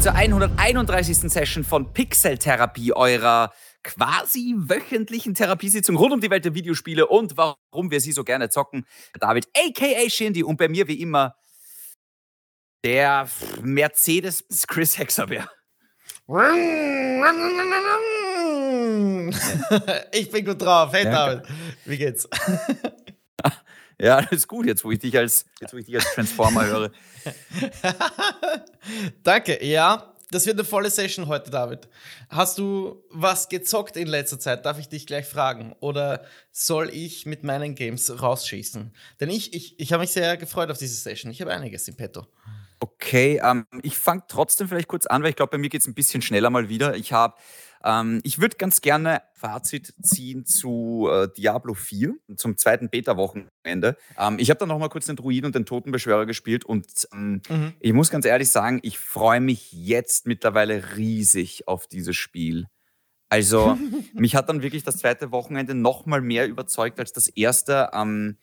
zur 131. Session von Pixel-Therapie, eurer quasi wöchentlichen Therapiesitzung rund um die Welt der Videospiele und warum wir sie so gerne zocken. David, aka Shindy und bei mir wie immer der Mercedes Chris Hexerbeer. Ich bin gut drauf. Hey David, wie geht's? Ja, alles gut, jetzt wo ich dich als, jetzt, wo ich dich als Transformer höre. Danke, ja. Das wird eine volle Session heute, David. Hast du was gezockt in letzter Zeit? Darf ich dich gleich fragen? Oder soll ich mit meinen Games rausschießen? Denn ich, ich, ich habe mich sehr gefreut auf diese Session. Ich habe einiges im Petto. Okay, ähm, ich fange trotzdem vielleicht kurz an, weil ich glaube, bei mir geht es ein bisschen schneller mal wieder. Ich habe ähm, ich würde ganz gerne Fazit ziehen zu äh, Diablo 4, zum zweiten Beta-Wochenende. Ähm, ich habe dann noch mal kurz den Druiden und den Totenbeschwörer gespielt und ähm, mhm. ich muss ganz ehrlich sagen, ich freue mich jetzt mittlerweile riesig auf dieses Spiel. Also mich hat dann wirklich das zweite Wochenende noch mal mehr überzeugt als das erste. Ähm,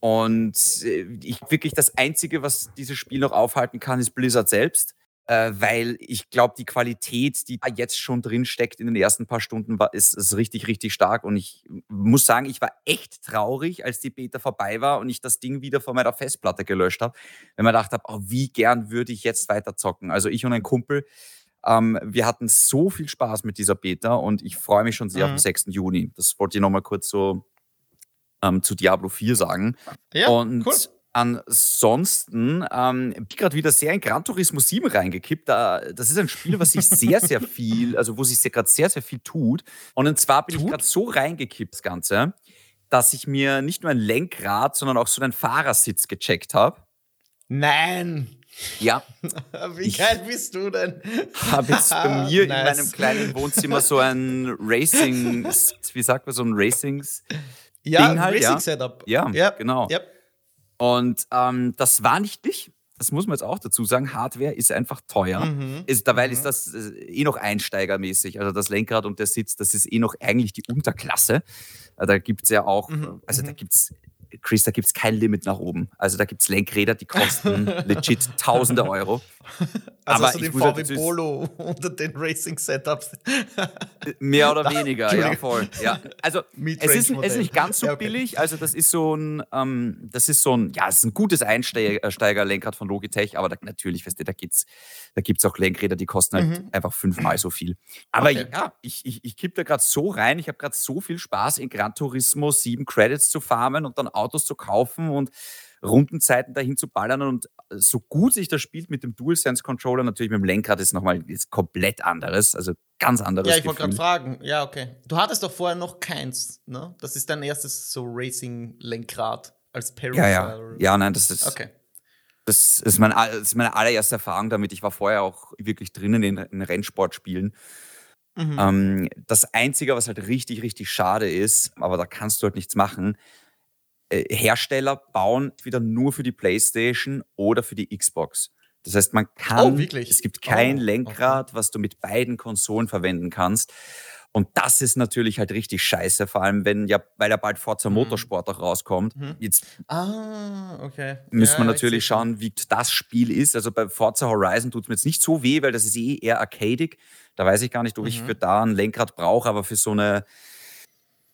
und äh, ich wirklich das Einzige, was dieses Spiel noch aufhalten kann, ist Blizzard selbst äh, weil ich glaube, die Qualität, die da jetzt schon drin steckt in den ersten paar Stunden, war, ist, ist richtig, richtig stark. Und ich muss sagen, ich war echt traurig, als die Beta vorbei war und ich das Ding wieder von meiner Festplatte gelöscht habe, wenn man gedacht habe, oh, wie gern würde ich jetzt weiter zocken. Also ich und ein Kumpel, ähm, wir hatten so viel Spaß mit dieser Beta und ich freue mich schon sehr mhm. auf den 6. Juni. Das wollte ich nochmal kurz so ähm, zu Diablo 4 sagen. Ja, und cool. Ansonsten ähm, bin ich gerade wieder sehr in Gran Turismo 7 reingekippt. Da, das ist ein Spiel, was sich sehr, sehr viel, also wo sich gerade sehr, sehr viel tut. Und zwar bin tut? ich gerade so reingekippt, das Ganze, dass ich mir nicht nur ein Lenkrad, sondern auch so einen Fahrersitz gecheckt habe. Nein! Ja. Wie geil bist du denn? Habe jetzt bei mir nice. in meinem kleinen Wohnzimmer so ein Racing, wie sagt man, so ein Racings. Ja, Ding halt, Racing-Setup. Ja, ja, genau. Ja. Und ähm, das war nicht ich. Das muss man jetzt auch dazu sagen. Hardware ist einfach teuer. Mhm. Ist, dabei mhm. ist das äh, eh noch einsteigermäßig. Also das Lenkrad und der Sitz, das ist eh noch eigentlich die Unterklasse. Da gibt es ja auch, mhm. also da mhm. gibt es Chris, da gibt es kein Limit nach oben. Also da gibt es Lenkräder, die kosten legit tausende Euro. Also Aber hast du den VW Polo unter den Racing-Setups? Mehr oder weniger, ja, voll. Ja. Also es ist, es ist nicht ganz so ja, okay. billig. Also das ist so ein, ähm, das ist so ein, ja, es ist ein gutes Einsteigerlenkrad von Logitech, aber da, natürlich, weißt du, da gibt's, da gibt's auch Lenkräder, die kosten halt mhm. einfach fünfmal so viel. Aber okay. ja, ich, ich, ich kipp da gerade so rein, ich habe gerade so viel Spaß in Gran Turismo 7 Credits zu farmen und dann Autos zu kaufen und Rundenzeiten dahin zu ballern und so gut sich das spielt mit dem DualSense Controller, natürlich mit dem Lenkrad ist nochmal ist komplett anderes, also ganz anderes. Ja, ich wollte gerade fragen, ja, okay. Du hattest doch vorher noch keins, ne? Das ist dein erstes so Racing-Lenkrad als Peripheral. Ja, ja. ja, nein, das ist. Okay. Das ist, mein, das ist meine allererste Erfahrung damit. Ich war vorher auch wirklich drinnen in, in Rennsportspielen. Mhm. Ähm, das Einzige, was halt richtig, richtig schade ist, aber da kannst du halt nichts machen, Hersteller bauen wieder nur für die PlayStation oder für die Xbox. Das heißt, man kann, oh, es gibt kein oh, Lenkrad, okay. was du mit beiden Konsolen verwenden kannst. Und das ist natürlich halt richtig scheiße, vor allem wenn ja, weil ja bald Forza mhm. Motorsport auch rauskommt. Mhm. Jetzt ah, okay. müssen ja, wir natürlich schauen, wie das Spiel ist. Also bei Forza Horizon tut es mir jetzt nicht so weh, weil das ist eh eher arcadig. Da weiß ich gar nicht, ob mhm. ich für da ein Lenkrad brauche, aber für so eine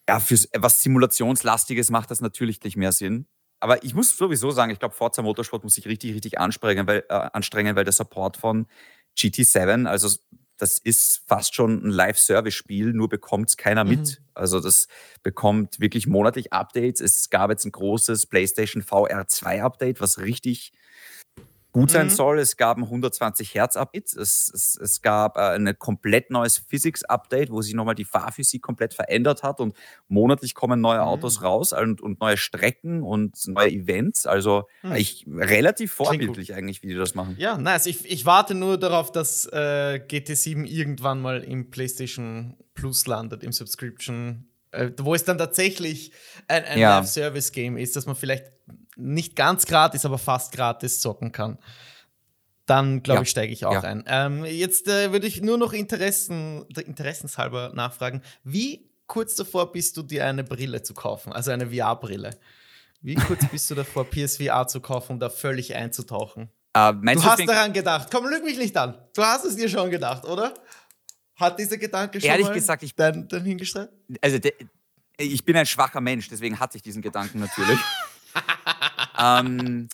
ja, für was Simulationslastiges macht das natürlich nicht mehr Sinn. Aber ich muss sowieso sagen, ich glaube, Forza Motorsport muss sich richtig, richtig anstrengen, weil, äh, anstrengen, weil der Support von GT7, also das ist fast schon ein Live-Service-Spiel, nur bekommt es keiner mhm. mit. Also das bekommt wirklich monatlich Updates. Es gab jetzt ein großes PlayStation VR 2 Update, was richtig gut sein mhm. soll. Es gab ein 120 Hertz Update. Es, es, es gab äh, ein komplett neues Physics Update, wo sich nochmal die Fahrphysik komplett verändert hat und monatlich kommen neue mhm. Autos raus und, und, neue Strecken und neue Events. Also mhm. ich relativ vorbildlich eigentlich, wie die das machen. Ja, nice. Ich, ich warte nur darauf, dass äh, GT7 irgendwann mal im PlayStation Plus landet, im Subscription äh, wo es dann tatsächlich ein, ein ja. Live-Service-Game ist, dass man vielleicht nicht ganz gratis, aber fast gratis zocken kann. Dann, glaube ja. ich, steige ich auch ja. ein. Ähm, jetzt äh, würde ich nur noch Interessen, interessenshalber nachfragen. Wie kurz davor bist du, dir eine Brille zu kaufen, also eine VR-Brille? Wie kurz bist du davor, PSVR zu kaufen, um da völlig einzutauchen? Äh, du hast daran gedacht. Komm, lüg mich nicht an. Du hast es dir schon gedacht, oder? Hat dieser Gedanke schon Ehrlich mal gesagt, ich dann, dann hingestellt? Also, de, ich bin ein schwacher Mensch, deswegen hatte ich diesen Gedanken natürlich. ähm,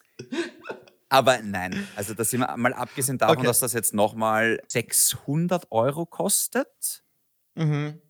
aber nein, also das sind wir mal abgesehen davon, okay. dass das jetzt nochmal 600 Euro kostet. Mhm.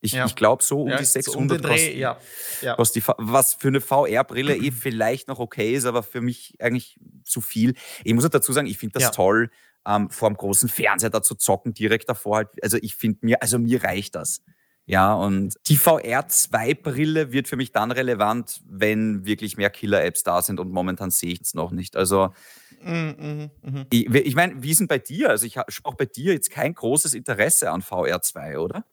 Ich, ja. ich glaube, so um ja, die 600 so um Dreh, ja. ja. Die, was für eine VR-Brille eh vielleicht noch okay ist, aber für mich eigentlich zu viel. Ich muss dazu sagen, ich finde das toll, ähm, vor dem großen Fernseher da zu zocken, direkt davor halt. Also ich finde mir, also mir reicht das. Ja, und die VR2-Brille wird für mich dann relevant, wenn wirklich mehr Killer-Apps da sind und momentan sehe ich es noch nicht. Also, mm, mm, mm. ich, ich meine, wie ist denn bei dir? Also, ich habe auch bei dir jetzt kein großes Interesse an VR2, oder?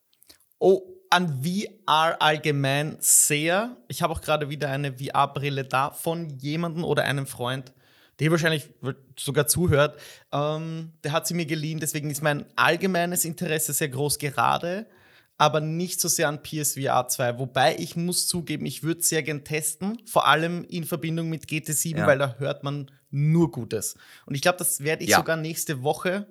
Oh, an VR allgemein sehr. Ich habe auch gerade wieder eine VR-Brille da von jemandem oder einem Freund, der wahrscheinlich sogar zuhört. Ähm, der hat sie mir geliehen, deswegen ist mein allgemeines Interesse sehr groß gerade, aber nicht so sehr an PSVR 2. Wobei ich muss zugeben, ich würde sehr gern testen, vor allem in Verbindung mit GT7, ja. weil da hört man nur Gutes. Und ich glaube, das werde ich ja. sogar nächste Woche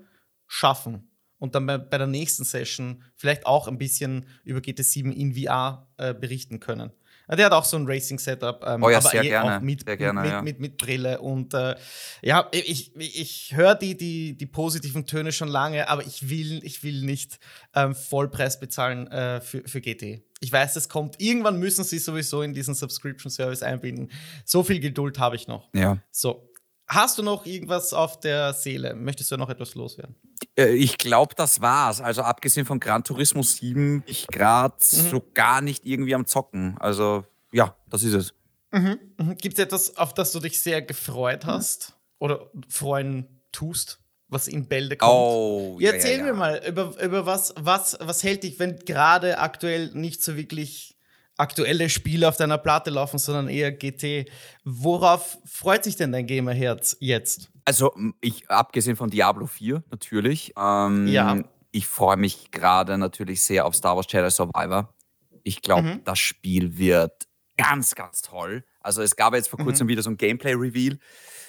schaffen und dann bei, bei, der nächsten Session vielleicht auch ein bisschen über GT7 in VR äh, berichten können. Der hat auch so ein Racing-Setup, ähm, oh ja, aber eh gerne. auch mit, sehr gerne, mit, ja. mit, mit, Brille. Und äh, ja, ich, ich höre die, die, die positiven Töne schon lange, aber ich will, ich will nicht ähm, Vollpreis bezahlen äh, für, für GT. Ich weiß, es kommt. Irgendwann müssen sie sowieso in diesen Subscription-Service einbinden. So viel Geduld habe ich noch. Ja. So, Hast du noch irgendwas auf der Seele? Möchtest du noch etwas loswerden? Äh, ich glaube, das war's. Also abgesehen von Gran Turismo 7, ich gerade mhm. so gar nicht irgendwie am Zocken. Also ja, das ist es. Mhm. Mhm. Gibt es etwas, auf das du dich sehr gefreut hast oder freuen tust, was in Bälde kommt? Oh, ja, erzähl ja, ja. mir mal über, über was, was, was hält dich, wenn gerade aktuell nicht so wirklich aktuelle Spiele auf deiner Platte laufen, sondern eher GT. Worauf freut sich denn dein Gamerherz jetzt? Also, ich, abgesehen von Diablo 4 natürlich. Ähm, ja. Ich freue mich gerade natürlich sehr auf Star Wars Jedi Survivor. Ich glaube, mhm. das Spiel wird ganz, ganz toll. Also, es gab jetzt vor kurzem mhm. wieder so ein Gameplay-Reveal,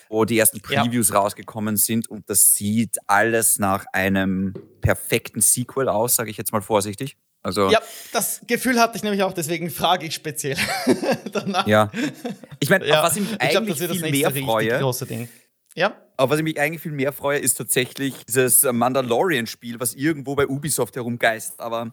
wo die ersten Previews ja. rausgekommen sind und das sieht alles nach einem perfekten Sequel aus, sage ich jetzt mal vorsichtig. Also, ja, das Gefühl hatte ich nämlich auch, deswegen frage ich speziell danach. Ja. Ich meine, ja. was ich mich eigentlich glaub, viel mehr freue. Große Ding. Ja. Aber was ich mich eigentlich viel mehr freue, ist tatsächlich dieses Mandalorian-Spiel, was irgendwo bei Ubisoft herumgeist. Aber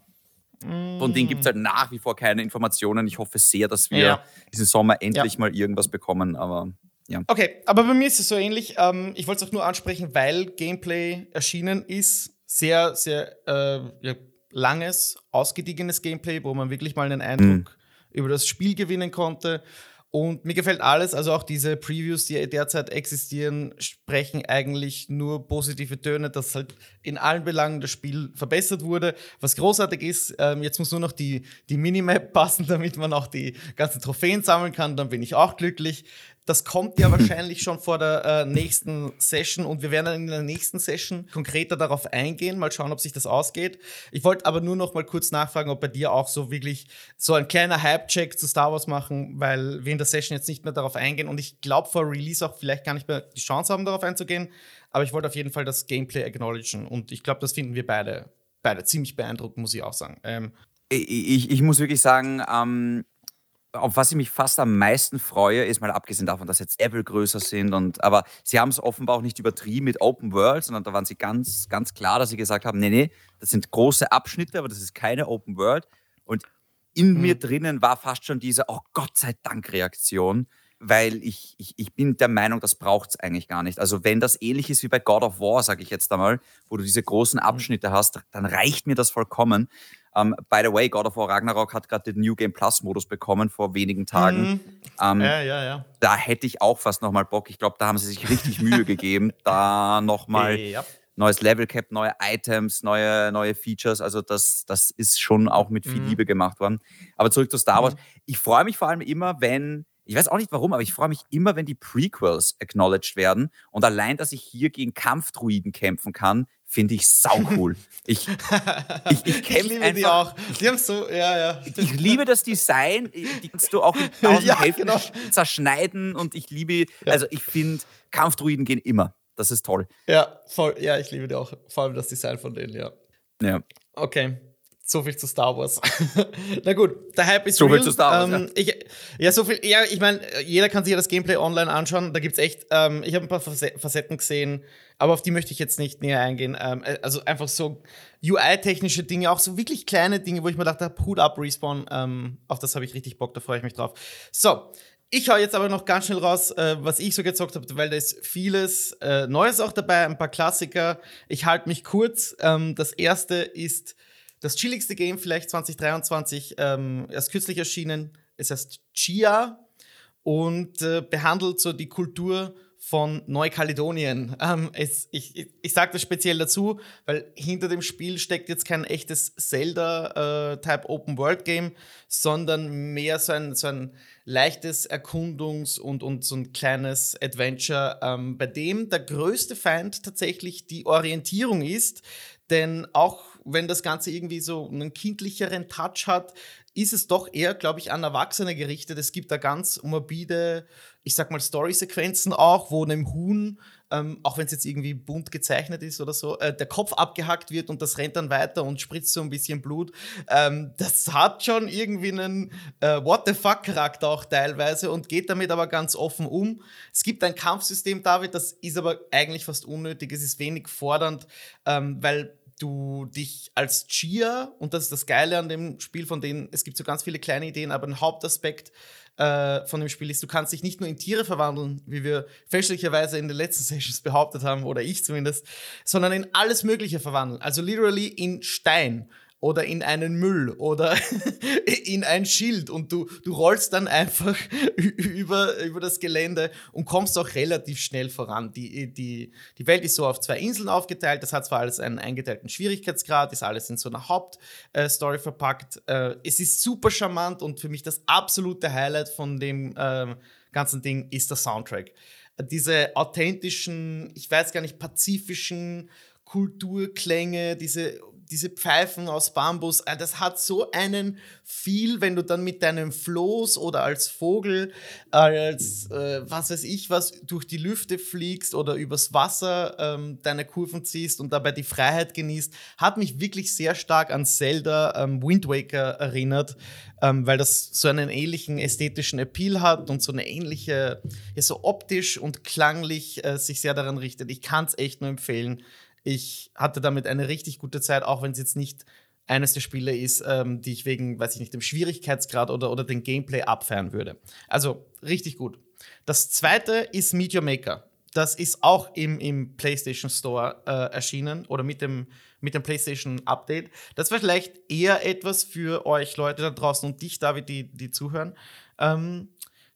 mm. von denen gibt es halt nach wie vor keine Informationen. Ich hoffe sehr, dass wir ja. diesen Sommer endlich ja. mal irgendwas bekommen. Aber ja. Okay, aber bei mir ist es so ähnlich. Ähm, ich wollte es auch nur ansprechen, weil Gameplay erschienen ist. Sehr, sehr äh, langes, ausgediegenes Gameplay, wo man wirklich mal einen Eindruck mhm. über das Spiel gewinnen konnte. Und mir gefällt alles, also auch diese Previews, die derzeit existieren, sprechen eigentlich nur positive Töne, dass halt in allen Belangen das Spiel verbessert wurde. Was großartig ist, ähm, jetzt muss nur noch die, die Minimap passen, damit man auch die ganzen Trophäen sammeln kann, dann bin ich auch glücklich. Das kommt ja wahrscheinlich schon vor der äh, nächsten Session und wir werden dann in der nächsten Session konkreter darauf eingehen, mal schauen, ob sich das ausgeht. Ich wollte aber nur noch mal kurz nachfragen, ob bei dir auch so wirklich so ein kleiner Hype-Check zu Star Wars machen, weil wir in der Session jetzt nicht mehr darauf eingehen und ich glaube vor Release auch vielleicht gar nicht mehr die Chance haben, darauf einzugehen. Aber ich wollte auf jeden Fall das Gameplay acknowledgen und ich glaube, das finden wir beide, beide ziemlich beeindruckend, muss ich auch sagen. Ähm, ich, ich, muss wirklich sagen, ähm, auf was ich mich fast am meisten freue, ist mal abgesehen davon, dass jetzt Apple größer sind und aber sie haben es offenbar auch nicht übertrieben mit Open World, sondern da waren sie ganz, ganz klar, dass sie gesagt haben, nee, nee, das sind große Abschnitte, aber das ist keine Open World. Und in mhm. mir drinnen war fast schon diese, oh Gott sei Dank Reaktion, weil ich, ich, ich bin der Meinung, das braucht es eigentlich gar nicht. Also wenn das ähnlich ist wie bei God of War, sage ich jetzt einmal, wo du diese großen mhm. Abschnitte hast, dann reicht mir das vollkommen. Um, ähm, by the way, God of War Ragnarok hat gerade den New Game Plus Modus bekommen vor wenigen Tagen. Mhm. Um, ähm, ja, ja, ja. Da hätte ich auch fast nochmal Bock. Ich glaube, da haben sie sich richtig Mühe gegeben, da nochmal hey, ja. neues Level Cap, neue Items, neue, neue Features. Also das, das ist schon auch mit viel mhm. Liebe gemacht worden. Aber zurück zu Star Wars. Mhm. Ich freue mich vor allem immer, wenn ich weiß auch nicht warum, aber ich freue mich immer, wenn die Prequels acknowledged werden. Und allein, dass ich hier gegen Kampfdruiden kämpfen kann, finde ich sau cool. Ich, ich, ich kämpfe einfach. Die auch. Die haben so, ja, ja. Ich liebe das Design. Die kannst du auch in tausend ja, Hälften genau. zerschneiden und ich liebe, also ich finde, Kampfdruiden gehen immer. Das ist toll. Ja, voll. Ja, ich liebe die auch. Vor allem das Design von denen, ja. Ja. Okay. So viel zu Star Wars. Na gut, der Hype ist so real. viel zu Star Wars. Ähm, ja. Ich, ja, so viel. Ja, ich meine, jeder kann sich ja das Gameplay online anschauen. Da gibt es echt. Ähm, ich habe ein paar Facetten gesehen, aber auf die möchte ich jetzt nicht näher eingehen. Ähm, äh, also einfach so UI-technische Dinge, auch so wirklich kleine Dinge, wo ich mir dachte, Hut ab, Respawn. Ähm, auf das habe ich richtig Bock, da freue ich mich drauf. So, ich hau jetzt aber noch ganz schnell raus, äh, was ich so gezockt habe, weil da ist vieles äh, Neues auch dabei, ein paar Klassiker. Ich halte mich kurz. Ähm, das erste ist das chilligste Game vielleicht 2023, ähm, erst kürzlich erschienen. Es heißt Chia und äh, behandelt so die Kultur von Neukaledonien. Ähm, es, ich ich, ich sage das speziell dazu, weil hinter dem Spiel steckt jetzt kein echtes Zelda-Type äh, Open-World-Game, sondern mehr so ein, so ein leichtes Erkundungs- und, und so ein kleines Adventure, ähm, bei dem der größte Feind tatsächlich die Orientierung ist. Denn auch wenn das Ganze irgendwie so einen kindlicheren Touch hat, ist es doch eher, glaube ich, an Erwachsene gerichtet. Es gibt da ganz morbide, ich sag mal, Story-Sequenzen auch, wo einem Huhn, ähm, auch wenn es jetzt irgendwie bunt gezeichnet ist oder so, äh, der Kopf abgehackt wird und das rennt dann weiter und spritzt so ein bisschen Blut. Ähm, das hat schon irgendwie einen äh, What the fuck-Charakter auch teilweise und geht damit aber ganz offen um. Es gibt ein Kampfsystem, David, das ist aber eigentlich fast unnötig. Es ist wenig fordernd, ähm, weil du dich als Chia, und das ist das Geile an dem Spiel, von denen es gibt so ganz viele kleine Ideen, aber ein Hauptaspekt äh, von dem Spiel ist, du kannst dich nicht nur in Tiere verwandeln, wie wir fälschlicherweise in den letzten Sessions behauptet haben, oder ich zumindest, sondern in alles Mögliche verwandeln. Also literally in Stein oder in einen Müll oder in ein Schild und du, du rollst dann einfach über, über das Gelände und kommst auch relativ schnell voran. Die, die, die Welt ist so auf zwei Inseln aufgeteilt, das hat zwar alles einen eingeteilten Schwierigkeitsgrad, ist alles in so einer Hauptstory verpackt. Äh, es ist super charmant und für mich das absolute Highlight von dem äh, ganzen Ding ist der Soundtrack. Diese authentischen, ich weiß gar nicht, pazifischen Kulturklänge, diese diese Pfeifen aus Bambus, äh, das hat so einen viel, wenn du dann mit deinem Floß oder als Vogel, als äh, was weiß ich was, durch die Lüfte fliegst oder übers Wasser ähm, deine Kurven ziehst und dabei die Freiheit genießt, hat mich wirklich sehr stark an Zelda ähm, Wind Waker erinnert, ähm, weil das so einen ähnlichen ästhetischen Appeal hat und so eine ähnliche, ja, so optisch und klanglich äh, sich sehr daran richtet. Ich kann es echt nur empfehlen. Ich hatte damit eine richtig gute Zeit, auch wenn es jetzt nicht eines der Spiele ist, ähm, die ich wegen, weiß ich nicht, dem Schwierigkeitsgrad oder, oder dem Gameplay abfeiern würde. Also richtig gut. Das zweite ist Media Maker. Das ist auch im, im PlayStation Store äh, erschienen oder mit dem, mit dem PlayStation Update. Das war vielleicht eher etwas für euch Leute da draußen und dich, David, die, die zuhören. Ähm,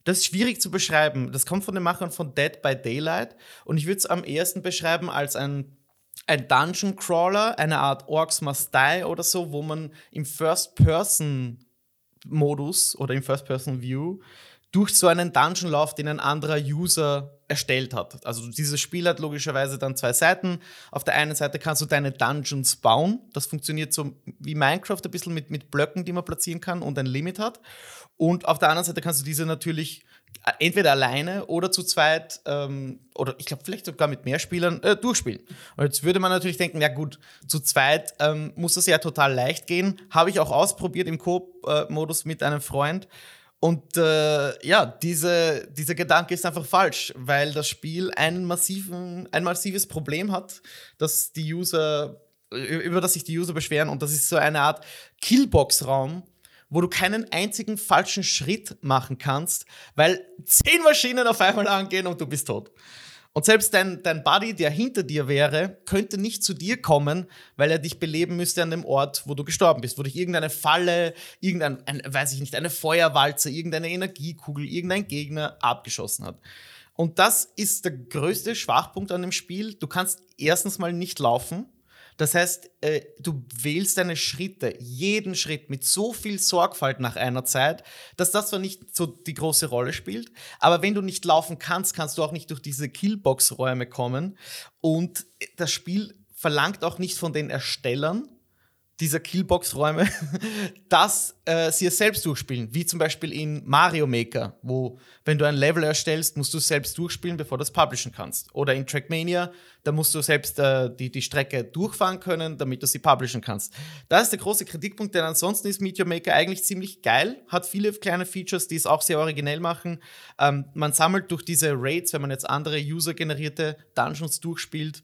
das ist schwierig zu beschreiben. Das kommt von den Machern von Dead by Daylight und ich würde es am ehesten beschreiben als ein ein Dungeon Crawler, eine Art Orcs Must Die oder so, wo man im First-Person-Modus oder im First-Person-View durch so einen Dungeon läuft, den ein anderer User erstellt hat. Also dieses Spiel hat logischerweise dann zwei Seiten. Auf der einen Seite kannst du deine Dungeons bauen. Das funktioniert so wie Minecraft ein bisschen mit, mit Blöcken, die man platzieren kann und ein Limit hat. Und auf der anderen Seite kannst du diese natürlich entweder alleine oder zu zweit ähm, oder ich glaube vielleicht sogar mit mehr Spielern äh, durchspielen. Und jetzt würde man natürlich denken, ja gut, zu zweit ähm, muss das ja total leicht gehen. Habe ich auch ausprobiert im Coop-Modus mit einem Freund. Und äh, ja, diese, dieser Gedanke ist einfach falsch, weil das Spiel einen massiven, ein massives Problem hat, dass die User, über das sich die User beschweren. Und das ist so eine Art Killbox-Raum, wo du keinen einzigen falschen Schritt machen kannst, weil zehn Maschinen auf einmal angehen und du bist tot. Und selbst dein, dein Buddy, der hinter dir wäre, könnte nicht zu dir kommen, weil er dich beleben müsste an dem Ort, wo du gestorben bist, wo dich irgendeine Falle, irgendein, ein, weiß ich nicht, eine Feuerwalze, irgendeine Energiekugel, irgendein Gegner abgeschossen hat. Und das ist der größte Schwachpunkt an dem Spiel. Du kannst erstens mal nicht laufen. Das heißt, äh, du wählst deine Schritte, jeden Schritt mit so viel Sorgfalt nach einer Zeit, dass das zwar nicht so die große Rolle spielt, aber wenn du nicht laufen kannst, kannst du auch nicht durch diese Killbox-Räume kommen. Und das Spiel verlangt auch nicht von den Erstellern, dieser Killbox-Räume, dass äh, sie es selbst durchspielen. Wie zum Beispiel in Mario Maker, wo, wenn du ein Level erstellst, musst du es selbst durchspielen, bevor du es publishen kannst. Oder in Trackmania, da musst du selbst äh, die, die Strecke durchfahren können, damit du sie publishen kannst. Da ist der große Kritikpunkt, denn ansonsten ist Meteor Maker eigentlich ziemlich geil, hat viele kleine Features, die es auch sehr originell machen. Ähm, man sammelt durch diese Raids, wenn man jetzt andere user-generierte Dungeons durchspielt,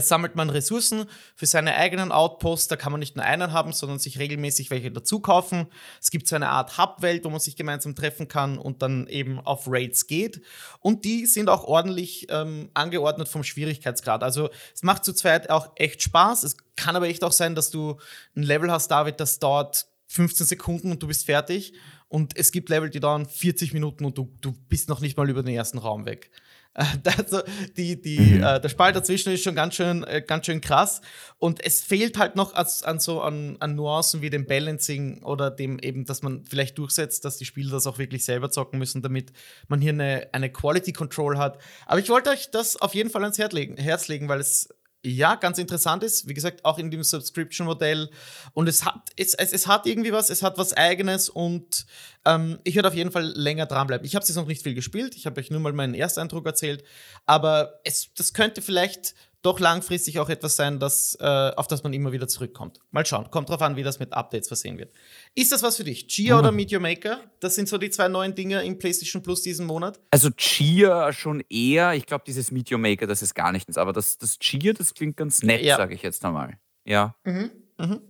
sammelt man Ressourcen für seine eigenen Outposts. Da kann man nicht nur einen haben, sondern sich regelmäßig welche dazu kaufen. Es gibt so eine Art Hub-Welt, wo man sich gemeinsam treffen kann und dann eben auf Raids geht. Und die sind auch ordentlich ähm, angeordnet vom Schwierigkeitsgrad. Also es macht zu zweit auch echt Spaß. Es kann aber echt auch sein, dass du ein Level hast, David, das dauert 15 Sekunden und du bist fertig. Und es gibt Level, die dauern 40 Minuten und du, du bist noch nicht mal über den ersten Raum weg. Also die, die, mhm. äh, der Spalt dazwischen ist schon ganz schön, äh, ganz schön krass. Und es fehlt halt noch als, an so an, an, Nuancen wie dem Balancing oder dem eben, dass man vielleicht durchsetzt, dass die Spieler das auch wirklich selber zocken müssen, damit man hier eine, eine Quality Control hat. Aber ich wollte euch das auf jeden Fall ans Herz legen, Herz legen weil es ja, ganz interessant ist. Wie gesagt, auch in dem Subscription-Modell. Und es hat, es, es, es, hat irgendwie was, es hat was Eigenes und ähm, ich werde auf jeden Fall länger dranbleiben. Ich habe es jetzt noch nicht viel gespielt, ich habe euch nur mal meinen Ersteindruck erzählt, aber es, das könnte vielleicht doch langfristig auch etwas sein, das, äh, auf das man immer wieder zurückkommt. Mal schauen. Kommt drauf an, wie das mit Updates versehen wird. Ist das was für dich? Chia mhm. oder Meteor Maker? Das sind so die zwei neuen Dinge im PlayStation Plus diesen Monat. Also Chia schon eher. Ich glaube, dieses Meteor Maker, das ist gar nichts. Aber das, das Chia, das klingt ganz nett, ja. sage ich jetzt einmal. Ja. Mhm. Mhm.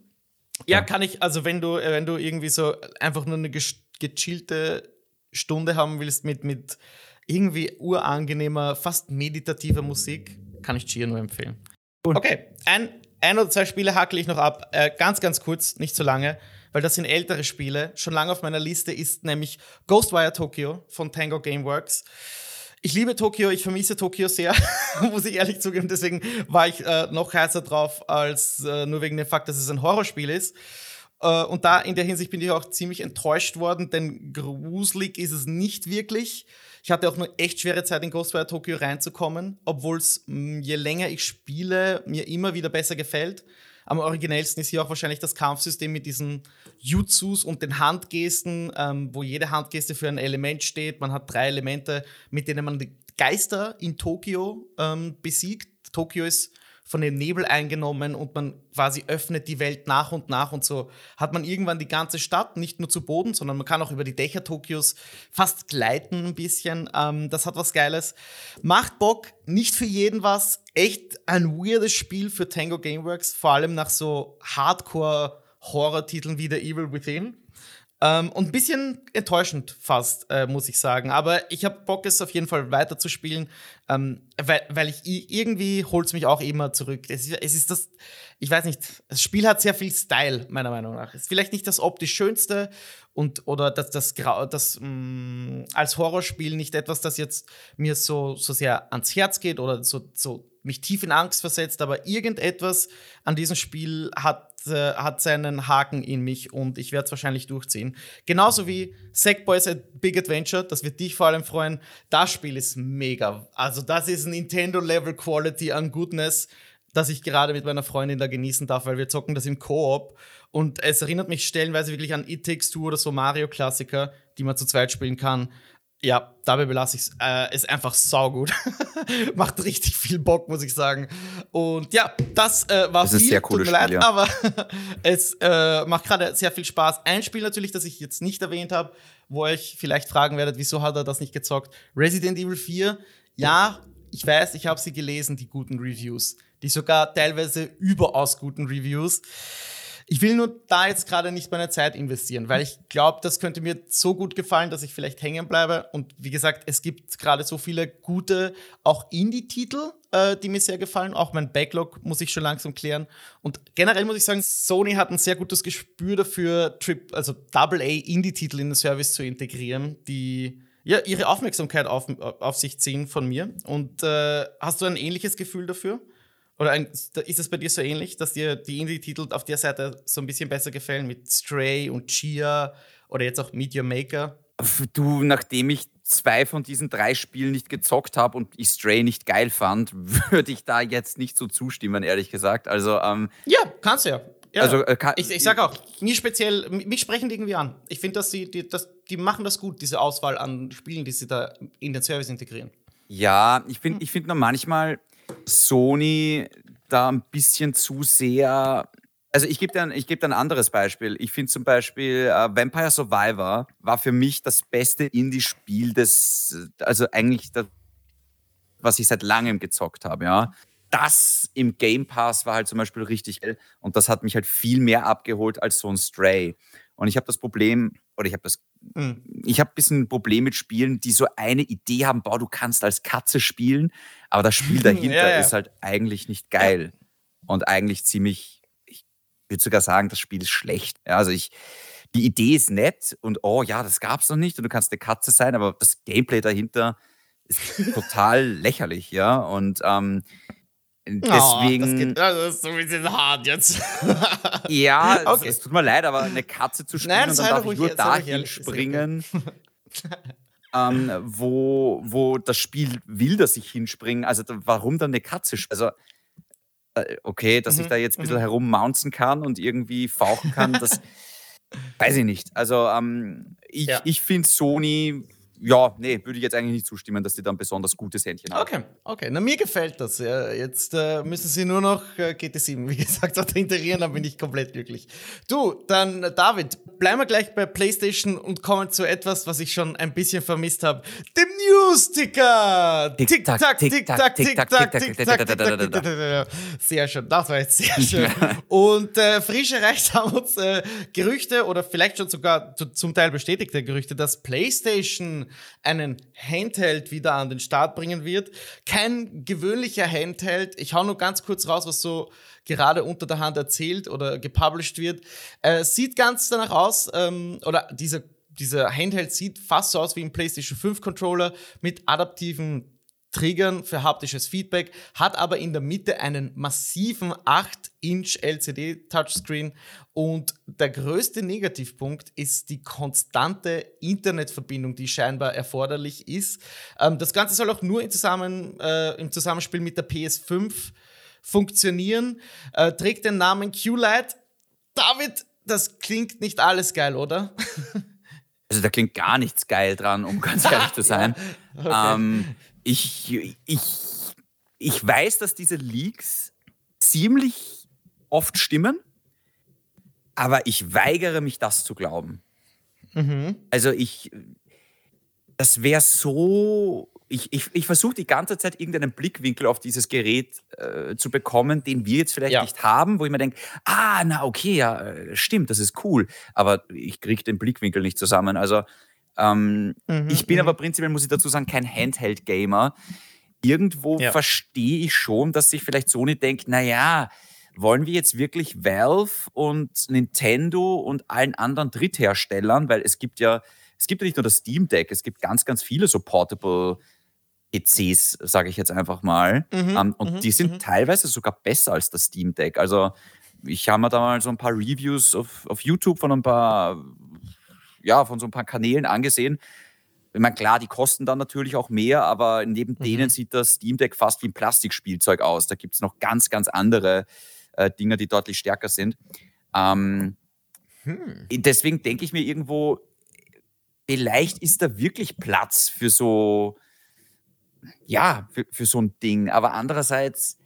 Ja, kann ich, also wenn du, äh, wenn du irgendwie so einfach nur eine gechillte Stunde haben willst mit, mit irgendwie urangenehmer, fast meditativer Musik, kann ich Chia nur empfehlen. Okay, ein, ein oder zwei Spiele hackle ich noch ab. Äh, ganz, ganz kurz, nicht so lange, weil das sind ältere Spiele. Schon lange auf meiner Liste ist nämlich Ghostwire Tokyo von Tango Gameworks. Ich liebe Tokio, ich vermisse Tokio sehr, muss ich ehrlich zugeben. Deswegen war ich äh, noch heißer drauf, als äh, nur wegen dem Fakt, dass es ein Horrorspiel ist. Äh, und da in der Hinsicht bin ich auch ziemlich enttäuscht worden, denn gruselig ist es nicht wirklich. Ich hatte auch eine echt schwere Zeit in Ghostwire Tokyo reinzukommen, obwohl es mm, je länger ich spiele, mir immer wieder besser gefällt. Am originellsten ist hier auch wahrscheinlich das Kampfsystem mit diesen Jutsus und den Handgesten, ähm, wo jede Handgeste für ein Element steht. Man hat drei Elemente, mit denen man die Geister in Tokio ähm, besiegt. Tokio ist von dem Nebel eingenommen und man quasi öffnet die Welt nach und nach und so hat man irgendwann die ganze Stadt, nicht nur zu Boden, sondern man kann auch über die Dächer Tokios fast gleiten ein bisschen. Ähm, das hat was Geiles. Macht Bock, nicht für jeden was. Echt ein weirdes Spiel für Tango Gameworks, vor allem nach so Hardcore-Horror-Titeln wie The Evil Within. Ähm, und ein bisschen enttäuschend fast, äh, muss ich sagen. Aber ich habe Bock, es auf jeden Fall weiterzuspielen, ähm, weil, weil ich irgendwie holt es mich auch immer zurück. Es, es, ist das, ich weiß nicht, das Spiel hat sehr viel Style, meiner Meinung nach. Ist vielleicht nicht das optisch schönste und oder das, das, das, das mh, mm, als Horrorspiel nicht etwas, das jetzt mir so, so sehr ans Herz geht oder so, so mich tief in Angst versetzt, aber irgendetwas an diesem Spiel hat, äh, hat seinen Haken in mich und ich werde es wahrscheinlich durchziehen. Genauso wie Sackboys a Big Adventure, das wird dich vor allem freuen. Das Spiel ist mega. Also, das ist Nintendo-Level Quality an Goodness, das ich gerade mit meiner Freundin da genießen darf, weil wir zocken das im Koop. Und es erinnert mich stellenweise wirklich an It Takes Two oder so Mario-Klassiker, die man zu zweit spielen kann. Ja, dabei belasse ich es. Äh, ist einfach saugut. Macht richtig viel Bock, muss ich sagen. Und ja, das äh, war das viel. Ist sehr cooles Tut mir leid, ja. aber es äh, macht gerade sehr viel Spaß. Ein Spiel natürlich, das ich jetzt nicht erwähnt habe, wo euch vielleicht fragen werdet, wieso hat er das nicht gezockt? Resident Evil 4. Ja, ich weiß, ich habe sie gelesen, die guten Reviews. Die sogar teilweise überaus guten Reviews. Ich will nur da jetzt gerade nicht meine Zeit investieren, weil ich glaube, das könnte mir so gut gefallen, dass ich vielleicht hängen bleibe. Und wie gesagt, es gibt gerade so viele gute, auch Indie-Titel, äh, die mir sehr gefallen. Auch mein Backlog muss ich schon langsam klären. Und generell muss ich sagen, Sony hat ein sehr gutes Gespür dafür, Trip, also Double A Indie-Titel in den Service zu integrieren, die ja, ihre Aufmerksamkeit auf, auf sich ziehen von mir. Und äh, hast du ein ähnliches Gefühl dafür? Oder ein, ist es bei dir so ähnlich, dass dir die Indie-Titel auf der Seite so ein bisschen besser gefallen mit Stray und Chia oder jetzt auch Meteor Maker? Du, nachdem ich zwei von diesen drei Spielen nicht gezockt habe und ich Stray nicht geil fand, würde ich da jetzt nicht so zustimmen, ehrlich gesagt. Also, ähm, ja, kannst du ja. Ja. Also, äh, ich, ich sag auch, mir speziell, mich sprechen die irgendwie an. Ich finde, dass die, die, dass die machen das gut, diese Auswahl an Spielen, die sie da in den Service integrieren. Ja, ich finde ich find nur manchmal Sony da ein bisschen zu sehr. Also ich gebe dir, ein, geb dir ein anderes Beispiel. Ich finde zum Beispiel äh, Vampire Survivor war für mich das beste Indie-Spiel des, also eigentlich das, was ich seit langem gezockt habe, ja. Das im Game Pass war halt zum Beispiel richtig geil und das hat mich halt viel mehr abgeholt als so ein Stray. Und ich habe das Problem, oder ich habe das, mhm. ich habe ein bisschen ein Problem mit Spielen, die so eine Idee haben, boah, du kannst als Katze spielen, aber das Spiel dahinter ja, ja. ist halt eigentlich nicht geil. Ja. Und eigentlich ziemlich, ich würde sogar sagen, das Spiel ist schlecht. Ja, also ich, die Idee ist nett und oh ja, das gab es noch nicht und du kannst eine Katze sein, aber das Gameplay dahinter ist total lächerlich, ja. Und ähm, Deswegen. Oh, das, geht, das ist so ein bisschen hart jetzt. ja, okay. es, es, tut mir leid, aber eine Katze zu spielen Nein, und dann darf ich nur dahin springen, ähm, wo, wo das Spiel will, dass ich hinspringe. Also warum dann eine Katze? Also äh, okay, dass mhm. ich da jetzt ein bisschen mhm. herummounzen kann und irgendwie fauchen kann, das weiß ich nicht. Also ähm, ich, ja. ich finde Sony ja, nee, würde ich jetzt eigentlich nicht zustimmen, dass die da ein besonders gutes Händchen haben. Okay, okay. Na, mir gefällt das. Ja. Jetzt äh, müssen sie nur noch äh, GT7, wie gesagt, auch integrieren, dann bin ich komplett glücklich. Du, dann äh, David, bleiben wir gleich bei PlayStation und kommen zu etwas, was ich schon ein bisschen vermisst habe. Dem News-Ticker! Tick-Tack, Tick-Tack, Tick-Tack, Tick-Tack, Sehr schön, das war jetzt sehr schön. und äh, frisch erreicht haben uns äh, Gerüchte oder vielleicht schon sogar zum Teil bestätigte Gerüchte, dass PlayStation einen Handheld wieder an den Start bringen wird. Kein gewöhnlicher Handheld. Ich hau nur ganz kurz raus, was so gerade unter der Hand erzählt oder gepublished wird. Äh, sieht ganz danach aus, ähm, oder dieser dieser Handheld sieht fast so aus wie ein PlayStation 5 Controller mit adaptiven Triggern für haptisches Feedback, hat aber in der Mitte einen massiven 8-Inch LCD-Touchscreen und der größte Negativpunkt ist die konstante Internetverbindung, die scheinbar erforderlich ist. Ähm, das Ganze soll auch nur im, Zusammen, äh, im Zusammenspiel mit der PS5 funktionieren, äh, trägt den Namen Q-Lite. David, das klingt nicht alles geil, oder? Also da klingt gar nichts geil dran, um ganz ehrlich zu sein. okay. ähm, ich, ich, ich weiß, dass diese Leaks ziemlich oft stimmen, aber ich weigere mich, das zu glauben. Mhm. Also ich, das wäre so, ich, ich, ich versuche die ganze Zeit irgendeinen Blickwinkel auf dieses Gerät äh, zu bekommen, den wir jetzt vielleicht ja. nicht haben, wo ich mir denke, ah, na okay, ja, äh, stimmt, das ist cool, aber ich kriege den Blickwinkel nicht zusammen. Also ähm, mhm, ich bin mhm. aber prinzipiell, muss ich dazu sagen, kein Handheld-Gamer. Irgendwo ja. verstehe ich schon, dass sich vielleicht Sony denkt, naja, wollen wir jetzt wirklich Valve und Nintendo und allen anderen Drittherstellern, weil es gibt ja, es gibt ja nicht nur das Steam Deck, es gibt ganz, ganz viele so Portable PCs, sage ich jetzt einfach mal. Mhm, um, ähm, und mhm, die sind mhm. teilweise sogar besser als das Steam Deck. Also ich habe mir da mal so ein paar Reviews auf, auf YouTube von ein paar ja, von so ein paar Kanälen angesehen. Ich meine, klar, die kosten dann natürlich auch mehr, aber neben mhm. denen sieht das Steam Deck fast wie ein Plastikspielzeug aus. Da gibt es noch ganz, ganz andere äh, Dinge, die deutlich stärker sind. Ähm, hm. Deswegen denke ich mir irgendwo, vielleicht ist da wirklich Platz für so, ja, für, für so ein Ding. Aber andererseits,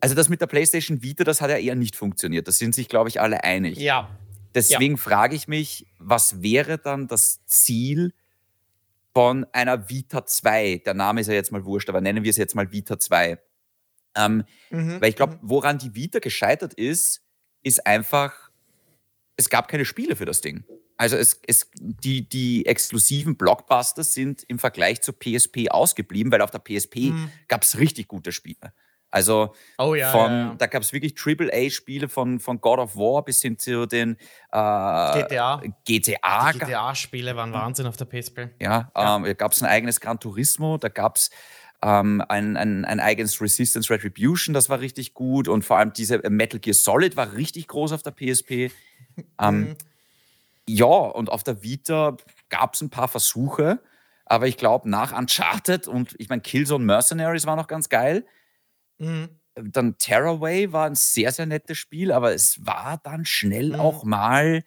also das mit der PlayStation Vita, das hat ja eher nicht funktioniert. Da sind sich, glaube ich, alle einig. Ja, Deswegen ja. frage ich mich, was wäre dann das Ziel von einer Vita 2? Der Name ist ja jetzt mal wurscht, aber nennen wir es jetzt mal Vita 2. Ähm, mhm. Weil ich glaube, mhm. woran die Vita gescheitert ist, ist einfach, es gab keine Spiele für das Ding. Also es, es, die, die exklusiven Blockbuster sind im Vergleich zur PSP ausgeblieben, weil auf der PSP mhm. gab es richtig gute Spiele. Also oh, ja, von, ja, ja. da gab es wirklich AAA-Spiele von, von God of War bis hin zu den äh, GTA. GTA. GTA-Spiele waren Wahnsinn auf der PSP. Ja. Ähm, gab es ein eigenes Gran Turismo, da gab es ähm, ein, ein, ein eigenes Resistance Retribution, das war richtig gut und vor allem diese Metal Gear Solid war richtig groß auf der PSP. ähm, mhm. Ja, und auf der Vita gab es ein paar Versuche, aber ich glaube, nach Uncharted und ich meine, Killzone Mercenaries war noch ganz geil. Mhm. dann Terraway war ein sehr, sehr nettes Spiel, aber es war dann schnell mhm. auch mal,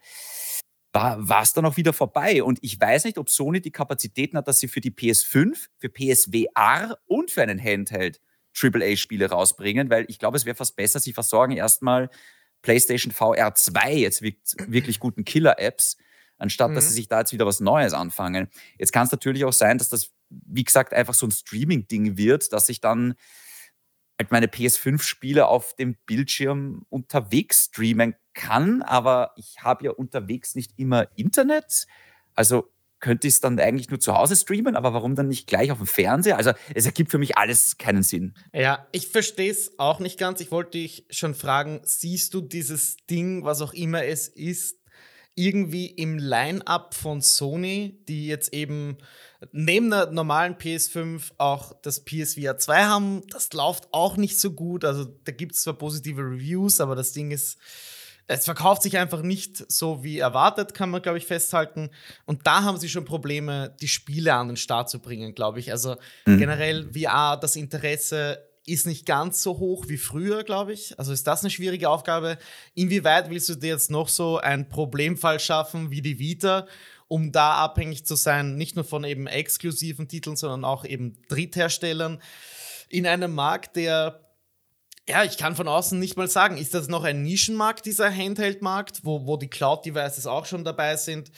war es dann auch wieder vorbei. Und ich weiß nicht, ob Sony die Kapazitäten hat, dass sie für die PS5, für PSVR und für einen Handheld AAA-Spiele rausbringen, weil ich glaube, es wäre fast besser, sie versorgen erstmal PlayStation VR 2 jetzt wirklich guten Killer-Apps, anstatt mhm. dass sie sich da jetzt wieder was Neues anfangen. Jetzt kann es natürlich auch sein, dass das, wie gesagt, einfach so ein Streaming-Ding wird, dass ich dann halt meine PS5-Spiele auf dem Bildschirm unterwegs streamen kann, aber ich habe ja unterwegs nicht immer Internet. Also könnte ich es dann eigentlich nur zu Hause streamen, aber warum dann nicht gleich auf dem Fernseher? Also es ergibt für mich alles keinen Sinn. Ja, ich verstehe es auch nicht ganz. Ich wollte dich schon fragen, siehst du dieses Ding, was auch immer es ist, irgendwie im Line-up von Sony, die jetzt eben neben der normalen PS5 auch das PSVR 2 haben. Das läuft auch nicht so gut. Also da gibt es zwar positive Reviews, aber das Ding ist, es verkauft sich einfach nicht so wie erwartet, kann man, glaube ich, festhalten. Und da haben sie schon Probleme, die Spiele an den Start zu bringen, glaube ich. Also mhm. generell VR, das Interesse ist nicht ganz so hoch wie früher, glaube ich. Also ist das eine schwierige Aufgabe. Inwieweit willst du dir jetzt noch so einen Problemfall schaffen wie die Vita, um da abhängig zu sein, nicht nur von eben exklusiven Titeln, sondern auch eben Drittherstellern in einem Markt, der ja, ich kann von außen nicht mal sagen, ist das noch ein Nischenmarkt, dieser Handheld-Markt, wo, wo die Cloud-Devices auch schon dabei sind?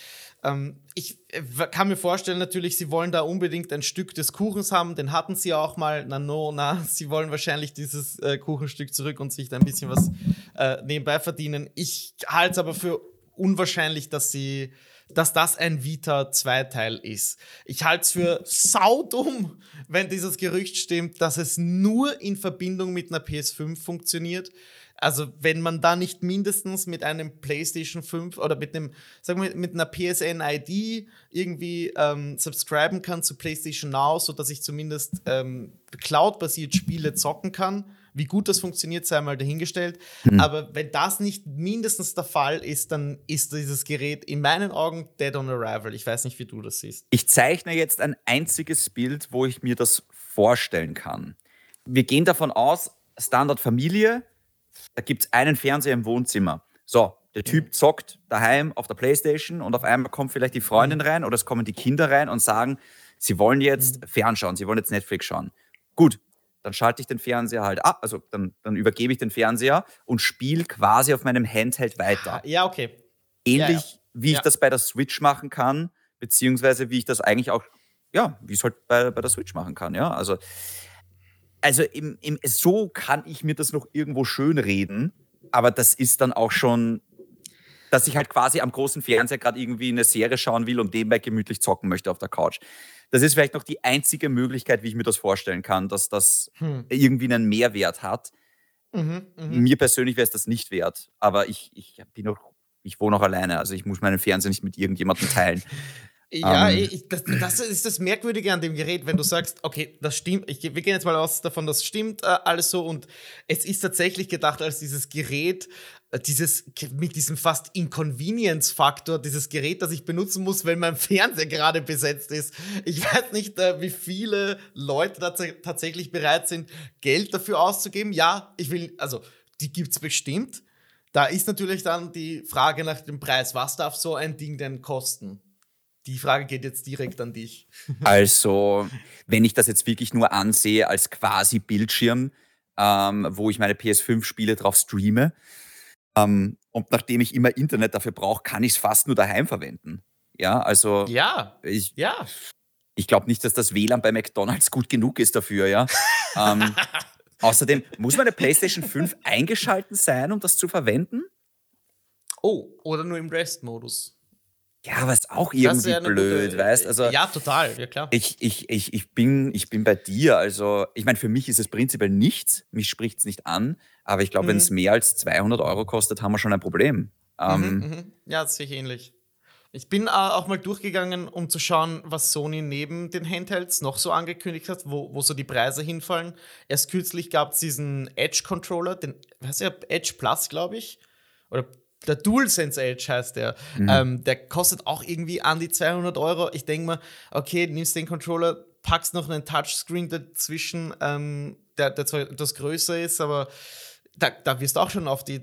Ähm, ich äh, kann mir vorstellen, natürlich, sie wollen da unbedingt ein Stück des Kuchens haben, den hatten sie auch mal. Na, no, na, sie wollen wahrscheinlich dieses äh, Kuchenstück zurück und sich da ein bisschen was äh, nebenbei verdienen. Ich halte es aber für unwahrscheinlich, dass sie dass das ein Vita-2-Teil ist. Ich halte es für saudumm, wenn dieses Gerücht stimmt, dass es nur in Verbindung mit einer PS5 funktioniert. Also, wenn man da nicht mindestens mit einem PlayStation 5 oder mit einem, sagen wir, mit einer PSN-ID irgendwie ähm, subscriben kann zu PlayStation Now, sodass ich zumindest ähm, cloud-basiert Spiele zocken kann wie gut das funktioniert, sei mal dahingestellt. Mhm. Aber wenn das nicht mindestens der Fall ist, dann ist dieses Gerät in meinen Augen dead on arrival. Ich weiß nicht, wie du das siehst. Ich zeichne jetzt ein einziges Bild, wo ich mir das vorstellen kann. Wir gehen davon aus, Standard Familie, da gibt es einen Fernseher im Wohnzimmer. So, der Typ mhm. zockt daheim auf der Playstation und auf einmal kommt vielleicht die Freundin mhm. rein oder es kommen die Kinder rein und sagen, sie wollen jetzt mhm. fernschauen, sie wollen jetzt Netflix schauen. Gut, dann schalte ich den Fernseher halt ab, also dann, dann übergebe ich den Fernseher und spiele quasi auf meinem Handheld weiter. Ja, okay. Ähnlich ja, ja. wie ich das bei der Switch machen kann, beziehungsweise wie ich das eigentlich auch, ja, wie ich es halt bei, bei der Switch machen kann, ja. Also, also im, im, so kann ich mir das noch irgendwo schön reden, aber das ist dann auch schon, dass ich halt quasi am großen Fernseher gerade irgendwie eine Serie schauen will und nebenbei gemütlich zocken möchte auf der Couch das ist vielleicht noch die einzige Möglichkeit, wie ich mir das vorstellen kann, dass das hm. irgendwie einen Mehrwert hat. Mhm, mh. Mir persönlich wäre es das nicht wert, aber ich, ich bin noch, ich wohne noch alleine, also ich muss meinen Fernseher nicht mit irgendjemandem teilen. Ja, um, ähm. ich, das, das, ist das Merkwürdige an dem Gerät, wenn du sagst, okay, das stimmt, ich, wir gehen jetzt mal aus davon, das stimmt äh, alles so und es ist tatsächlich gedacht als dieses Gerät, äh, dieses, mit diesem fast Inconvenience-Faktor, dieses Gerät, das ich benutzen muss, wenn mein Fernseher gerade besetzt ist. Ich weiß nicht, äh, wie viele Leute tatsächlich bereit sind, Geld dafür auszugeben. Ja, ich will, also, die gibt's bestimmt. Da ist natürlich dann die Frage nach dem Preis. Was darf so ein Ding denn kosten? Die Frage geht jetzt direkt an dich. Also, wenn ich das jetzt wirklich nur ansehe als quasi Bildschirm, ähm, wo ich meine PS5-Spiele drauf streame, ähm, und nachdem ich immer Internet dafür brauche, kann ich es fast nur daheim verwenden. Ja, also. Ja. Ich, ja. Ich glaube nicht, dass das WLAN bei McDonalds gut genug ist dafür, ja. ähm, außerdem muss meine PlayStation 5 eingeschalten sein, um das zu verwenden. Oh, oder nur im Rest-Modus. Ja, aber ist auch irgendwie blöd, gute, weißt also Ja, total, ja klar. Ich, ich, ich, ich, bin, ich bin bei dir. Also, ich meine, für mich ist es prinzipiell nichts. Mich spricht es nicht an. Aber ich glaube, mhm. wenn es mehr als 200 Euro kostet, haben wir schon ein Problem. Mhm, ähm, mhm. Ja, das sehe ich ähnlich. Ich bin äh, auch mal durchgegangen, um zu schauen, was Sony neben den Handhelds noch so angekündigt hat, wo, wo so die Preise hinfallen. Erst kürzlich gab es diesen Edge-Controller, den, was ist Edge Plus, glaube ich. Oder der DualSense Edge heißt der. Mhm. Ähm, der kostet auch irgendwie an die 200 Euro. Ich denke mal, okay, nimmst den Controller, packst noch einen Touchscreen dazwischen. Ähm, der, der zwar etwas größer ist, aber da, da wirst du auch schon auf die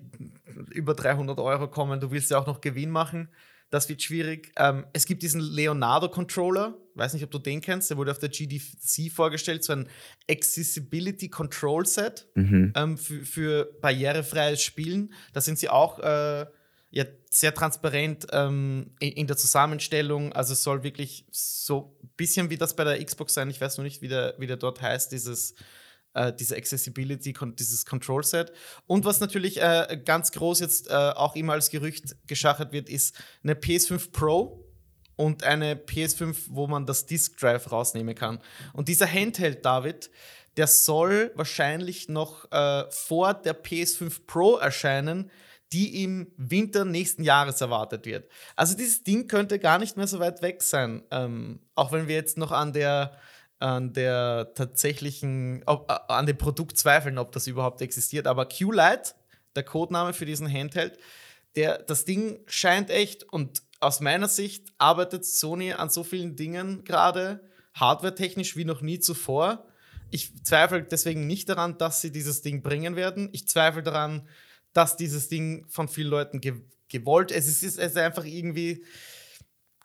über 300 Euro kommen. Du willst ja auch noch Gewinn machen. Das wird schwierig. Ähm, es gibt diesen Leonardo-Controller. Weiß nicht, ob du den kennst. Der wurde auf der GDC vorgestellt. So ein Accessibility Control Set mhm. ähm, für, für, barrierefreies Spielen. Da sind sie auch äh, ja, sehr transparent ähm, in, in, der Zusammenstellung. Also es soll wirklich so ein bisschen wie das bei der Xbox sein. Ich weiß noch nicht, wie der, wie der dort heißt, dieses äh, diese Accessibility, dieses Control Set. Und was natürlich äh, ganz groß jetzt äh, auch immer als Gerücht geschachert wird, ist eine PS5 Pro und eine PS5, wo man das Disk Drive rausnehmen kann. Und dieser Handheld, David, der soll wahrscheinlich noch äh, vor der PS5 Pro erscheinen, die im Winter nächsten Jahres erwartet wird. Also dieses Ding könnte gar nicht mehr so weit weg sein, ähm, auch wenn wir jetzt noch an der an der tatsächlichen, ob, an dem Produkt zweifeln, ob das überhaupt existiert. Aber Q-Lite, der Codename für diesen Handheld, der, das Ding scheint echt und aus meiner Sicht arbeitet Sony an so vielen Dingen gerade, hardwaretechnisch wie noch nie zuvor. Ich zweifle deswegen nicht daran, dass sie dieses Ding bringen werden. Ich zweifle daran, dass dieses Ding von vielen Leuten ge gewollt ist. Es ist, es ist einfach irgendwie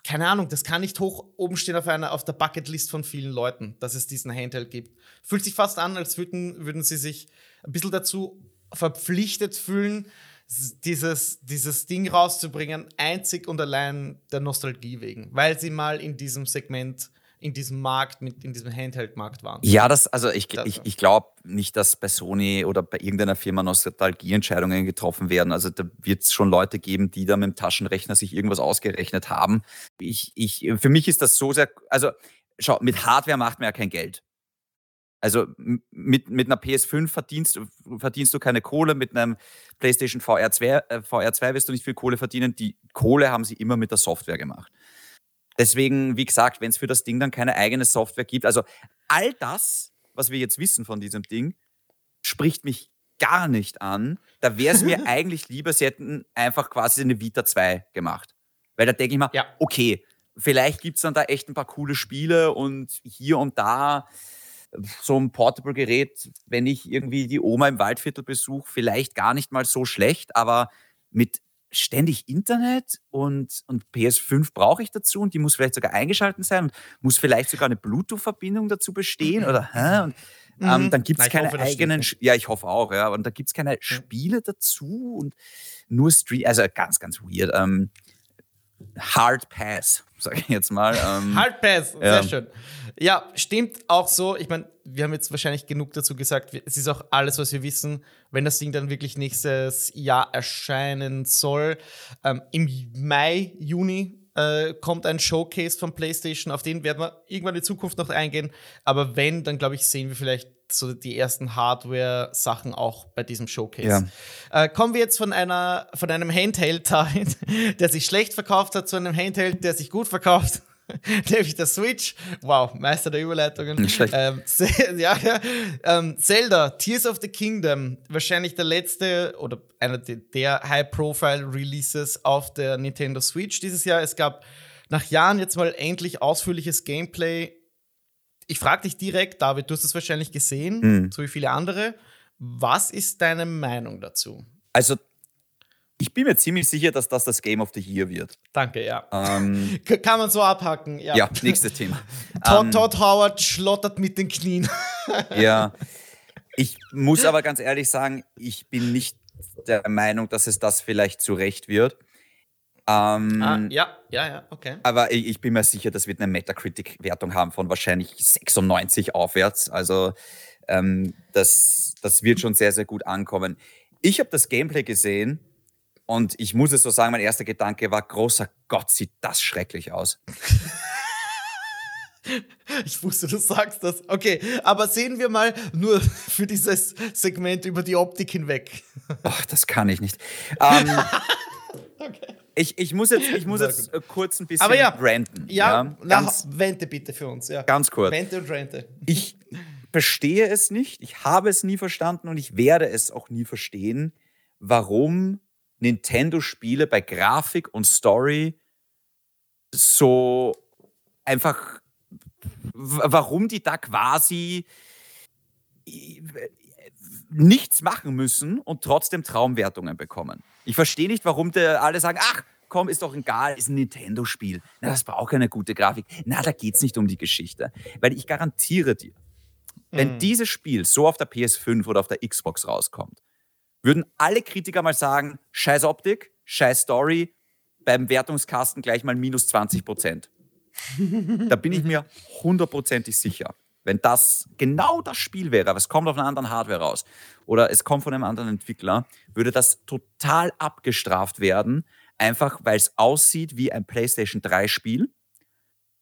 keine Ahnung, das kann nicht hoch oben stehen auf, einer, auf der Bucketlist von vielen Leuten, dass es diesen Handheld gibt. Fühlt sich fast an, als würden, würden sie sich ein bisschen dazu verpflichtet fühlen, dieses, dieses Ding rauszubringen, einzig und allein der Nostalgie wegen, weil sie mal in diesem Segment in diesem Markt, mit, in diesem Handheld-Markt waren. Ja, das, also ich, ich, ich glaube nicht, dass bei Sony oder bei irgendeiner Firma Nostalgieentscheidungen getroffen werden. Also da wird es schon Leute geben, die da mit dem Taschenrechner sich irgendwas ausgerechnet haben. Ich, ich, für mich ist das so sehr, also schau, mit Hardware macht man ja kein Geld. Also mit, mit einer PS5 verdienst, verdienst du keine Kohle, mit einem PlayStation VR 2, äh, VR 2 wirst du nicht viel Kohle verdienen. Die Kohle haben sie immer mit der Software gemacht. Deswegen, wie gesagt, wenn es für das Ding dann keine eigene Software gibt, also all das, was wir jetzt wissen von diesem Ding, spricht mich gar nicht an. Da wäre es mir eigentlich lieber, sie hätten einfach quasi eine Vita 2 gemacht. Weil da denke ich mir, ja. okay, vielleicht gibt es dann da echt ein paar coole Spiele und hier und da so ein Portable-Gerät, wenn ich irgendwie die Oma im Waldviertel besuche, vielleicht gar nicht mal so schlecht, aber mit ständig Internet und, und PS5 brauche ich dazu und die muss vielleicht sogar eingeschaltet sein und muss vielleicht sogar eine Bluetooth-Verbindung dazu bestehen oder hä? Und, ähm, mhm. dann gibt es keine hoffe, eigenen, ja, ich hoffe auch, ja, und da gibt es keine Spiele dazu und nur Stream, also ganz, ganz weird. Ähm, Hard Pass, sage ich jetzt mal. Ähm, Hard Pass, ja. sehr schön. Ja, stimmt auch so. Ich meine, wir haben jetzt wahrscheinlich genug dazu gesagt. Es ist auch alles, was wir wissen, wenn das Ding dann wirklich nächstes Jahr erscheinen soll. Ähm, Im Mai, Juni äh, kommt ein Showcase von PlayStation, auf den werden wir irgendwann in Zukunft noch eingehen. Aber wenn, dann glaube ich, sehen wir vielleicht so die ersten Hardware-Sachen auch bei diesem Showcase. Ja. Äh, kommen wir jetzt von, einer, von einem Handheld, der sich schlecht verkauft hat, zu einem Handheld, der sich gut verkauft. Nämlich der Switch. Wow, Meister der Überleitungen. Nicht schlecht. Ähm, ja, ja. Ähm, Zelda, Tears of the Kingdom. Wahrscheinlich der letzte oder einer der High-Profile-Releases auf der Nintendo Switch dieses Jahr. Es gab nach Jahren jetzt mal endlich ausführliches Gameplay ich frage dich direkt, David, du hast es wahrscheinlich gesehen, mhm. so wie viele andere. Was ist deine Meinung dazu? Also, ich bin mir ziemlich sicher, dass das das Game of the Year wird. Danke, ja. Ähm, Kann man so abhacken, ja. Ja, nächstes Thema. Todd, ähm, Todd Howard schlottert mit den Knien. ja. Ich muss aber ganz ehrlich sagen, ich bin nicht der Meinung, dass es das vielleicht zu Recht wird. Ähm, ah, ja, ja, ja, okay. Aber ich, ich, bin mir sicher, das wird eine Metacritic-Wertung haben von wahrscheinlich 96 aufwärts. Also ähm, das, das wird schon sehr, sehr gut ankommen. Ich habe das Gameplay gesehen und ich muss es so sagen, mein erster Gedanke war, großer Gott, sieht das schrecklich aus. Ich wusste, du sagst das. Okay, aber sehen wir mal nur für dieses Segment über die Optik hinweg. Ach, das kann ich nicht. Ähm, okay. Ich, ich muss jetzt, ich muss jetzt äh, kurz ein bisschen Aber ja, ranten. Ja, ja ganz, Wente bitte für uns. Ja. Ganz kurz. Wente und Rente. Ich verstehe es nicht, ich habe es nie verstanden und ich werde es auch nie verstehen, warum Nintendo-Spiele bei Grafik und Story so einfach, warum die da quasi nichts machen müssen und trotzdem Traumwertungen bekommen. Ich verstehe nicht, warum alle sagen, ach, komm, ist doch egal, ist ein Nintendo-Spiel. Na, das braucht keine gute Grafik. Na, da geht es nicht um die Geschichte. Weil ich garantiere dir, wenn mhm. dieses Spiel so auf der PS5 oder auf der Xbox rauskommt, würden alle Kritiker mal sagen, scheiß Optik, scheiß Story, beim Wertungskasten gleich mal minus 20 Prozent. da bin ich mir hundertprozentig sicher. Wenn das genau das Spiel wäre, aber es kommt auf einer anderen Hardware raus oder es kommt von einem anderen Entwickler, würde das total abgestraft werden, einfach weil es aussieht wie ein PlayStation 3 Spiel.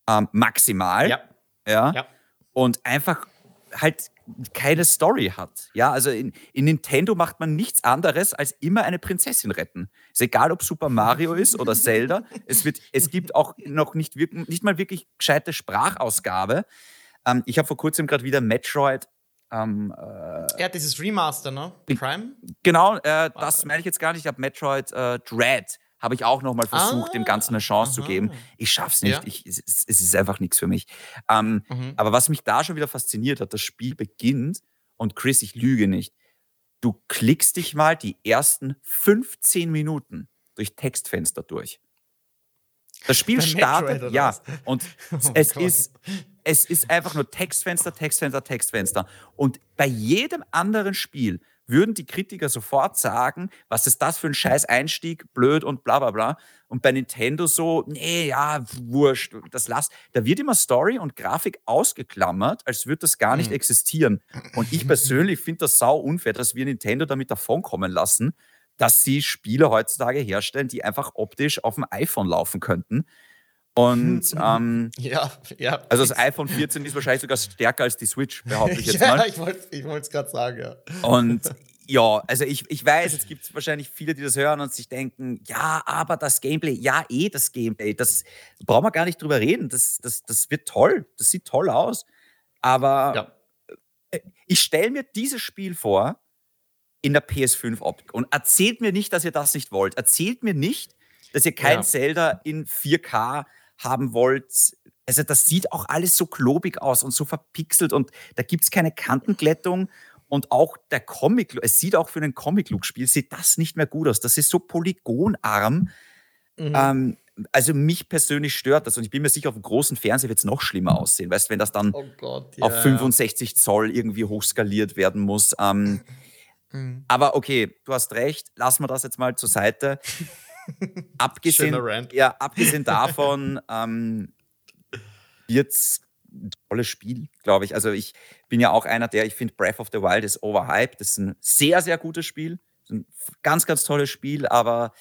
Ähm, maximal. Ja. ja. ja. Und einfach halt keine Story hat. Ja, also in, in, Nintendo macht man nichts anderes als immer eine Prinzessin retten. Ist egal, ob Super Mario ist oder Zelda. Es, wird, es gibt auch noch nicht, nicht mal wirklich gescheite Sprachausgabe. Ähm, ich habe vor kurzem gerade wieder Metroid. Ähm, äh, ja, dieses Remaster, ne? Prime? Genau, äh, das meine ich jetzt gar nicht. Ich habe Metroid äh, Dread habe ich auch nochmal versucht, ah, dem Ganzen eine Chance aha. zu geben. Ich schaff's nicht. Ja. Ich, es, es, ist einfach nichts für mich. Ähm, mhm. Aber was mich da schon wieder fasziniert hat, das Spiel beginnt und Chris, ich lüge nicht. Du klickst dich mal die ersten 15 Minuten durch Textfenster durch. Das Spiel startet, ja, und oh es ist es ist einfach nur Textfenster, Textfenster, Textfenster. Und bei jedem anderen Spiel würden die Kritiker sofort sagen, was ist das für ein scheiß Einstieg, blöd und bla bla bla. Und bei Nintendo so, nee, ja, wurscht, das lass. Da wird immer Story und Grafik ausgeklammert, als würde das gar nicht mhm. existieren. Und ich persönlich finde das sau unfair, dass wir Nintendo damit davonkommen lassen, dass sie Spiele heutzutage herstellen, die einfach optisch auf dem iPhone laufen könnten. Und ähm, ja, ja. Also das iPhone 14 ist wahrscheinlich sogar stärker als die Switch, behaupte ich jetzt mal. ja, ich wollte es gerade sagen, ja. Und ja, also ich, ich weiß, es gibt wahrscheinlich viele, die das hören und sich denken, ja, aber das Gameplay, ja, eh das Gameplay, das brauchen wir gar nicht drüber reden. Das, das, das wird toll, das sieht toll aus. Aber ja. Äh, ich stelle mir dieses Spiel vor in der PS5-Optik und erzählt mir nicht, dass ihr das nicht wollt. Erzählt mir nicht, dass ihr kein ja. Zelda in 4K haben wollt. Also das sieht auch alles so klobig aus und so verpixelt und da gibt es keine Kantenglättung. Und auch der Comic, es sieht auch für ein Comic-Look-Spiel, sieht das nicht mehr gut aus. Das ist so polygonarm. Mhm. Ähm, also mich persönlich stört das und ich bin mir sicher, auf dem großen Fernseher wird es noch schlimmer aussehen. Weißt du, wenn das dann oh Gott, yeah. auf 65 Zoll irgendwie hochskaliert werden muss. Ähm, mhm. Aber okay, du hast recht, lassen wir das jetzt mal zur Seite. abgesehen, ja, abgesehen davon ähm, wird es ein tolles Spiel, glaube ich. Also ich bin ja auch einer, der, ich finde Breath of the Wild ist overhyped. Das ist ein sehr, sehr gutes Spiel. Ein ganz, ganz tolles Spiel, aber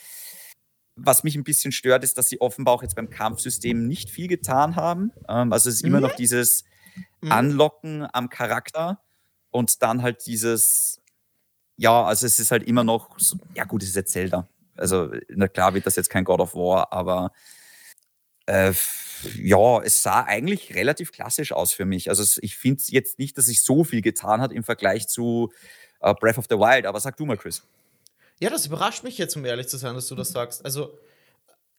was mich ein bisschen stört, ist, dass sie offenbar auch jetzt beim Kampfsystem nicht viel getan haben. Ähm, also es ist mhm. immer noch dieses mhm. Anlocken am Charakter und dann halt dieses, ja, also es ist halt immer noch, so, ja gut, es ist jetzt Zelda. Also, na klar wird das jetzt kein God of War, aber äh, ja, es sah eigentlich relativ klassisch aus für mich. Also ich finde jetzt nicht, dass sich so viel getan hat im Vergleich zu äh, Breath of the Wild. Aber sag du mal, Chris. Ja, das überrascht mich jetzt, um ehrlich zu sein, dass du das sagst. Also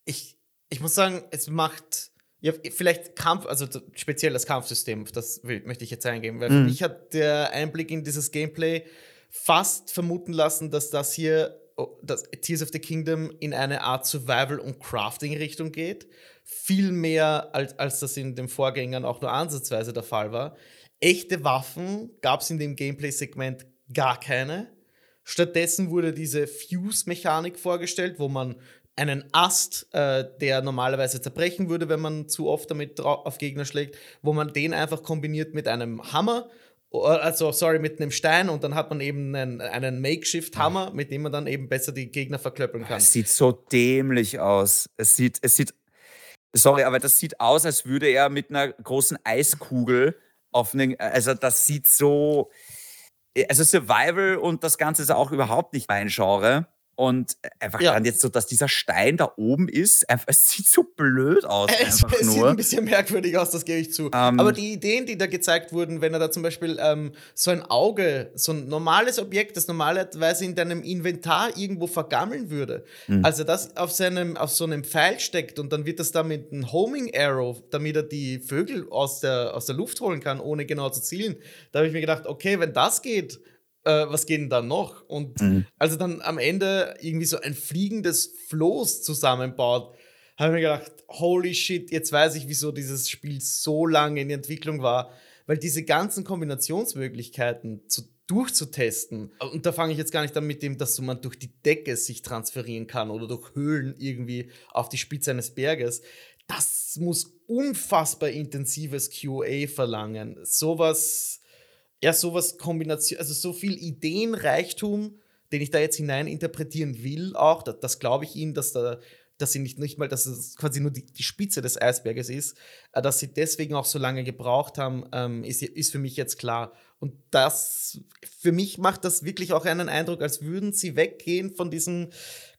ich, ich muss sagen, es macht ja, vielleicht Kampf, also speziell das Kampfsystem, das will, möchte ich jetzt eingehen, weil mhm. mich hat der Einblick in dieses Gameplay fast vermuten lassen, dass das hier dass Tears of the Kingdom in eine Art Survival- und Crafting-Richtung geht. Viel mehr, als, als das in den Vorgängern auch nur ansatzweise der Fall war. Echte Waffen gab es in dem Gameplay-Segment gar keine. Stattdessen wurde diese Fuse-Mechanik vorgestellt, wo man einen Ast, äh, der normalerweise zerbrechen würde, wenn man zu oft damit auf Gegner schlägt, wo man den einfach kombiniert mit einem Hammer also sorry, mit einem Stein und dann hat man eben einen, einen Makeshift-Hammer, mit dem man dann eben besser die Gegner verklöppeln kann. Es sieht so dämlich aus. Es sieht, es sieht, sorry, aber das sieht aus, als würde er mit einer großen Eiskugel auf einen, also das sieht so, also Survival und das Ganze ist auch überhaupt nicht mein Genre. Und einfach ja. dann jetzt so, dass dieser Stein da oben ist, einfach, es sieht so blöd aus. Es, es sieht ein bisschen merkwürdig aus, das gebe ich zu. Ähm. Aber die Ideen, die da gezeigt wurden, wenn er da zum Beispiel ähm, so ein Auge, so ein normales Objekt, das normalerweise in deinem Inventar irgendwo vergammeln würde, mhm. also das auf, seinem, auf so einem Pfeil steckt und dann wird das da mit einem Homing Arrow, damit er die Vögel aus der, aus der Luft holen kann, ohne genau zu zielen. Da habe ich mir gedacht, okay, wenn das geht, äh, was geht denn da noch? Und mhm. also dann am Ende irgendwie so ein fliegendes Floß zusammenbaut, habe ich mir gedacht, holy shit, jetzt weiß ich, wieso dieses Spiel so lange in der Entwicklung war, weil diese ganzen Kombinationsmöglichkeiten zu, durchzutesten, und da fange ich jetzt gar nicht an mit dem, dass man durch die Decke sich transferieren kann oder durch Höhlen irgendwie auf die Spitze eines Berges, das muss unfassbar intensives QA verlangen. Sowas ja, sowas Kombination, also so viel Ideenreichtum, den ich da jetzt hinein interpretieren will, auch, das, das glaube ich Ihnen, dass da dass sie nicht, nicht mal, dass es quasi nur die, die Spitze des Eisberges ist, äh, dass sie deswegen auch so lange gebraucht haben, ähm, ist, ist für mich jetzt klar. Und das, für mich macht das wirklich auch einen Eindruck, als würden sie weggehen von diesem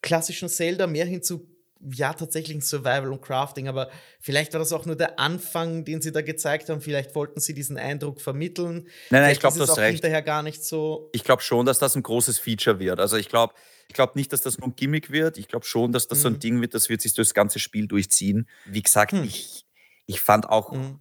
klassischen Zelda mehr hin zu ja, tatsächlich ein Survival und Crafting, aber vielleicht war das auch nur der Anfang, den sie da gezeigt haben. Vielleicht wollten sie diesen Eindruck vermitteln. Nein, nein, ich glaube, das auch recht. hinterher gar nicht so. Ich glaube schon, dass das ein großes Feature wird. Also ich glaube ich glaube nicht, dass das nur ein Gimmick wird. Ich glaube schon, dass das mhm. so ein mhm. Ding wird, das wird sich das ganze Spiel durchziehen. Wie gesagt, mhm. ich, ich fand auch mhm.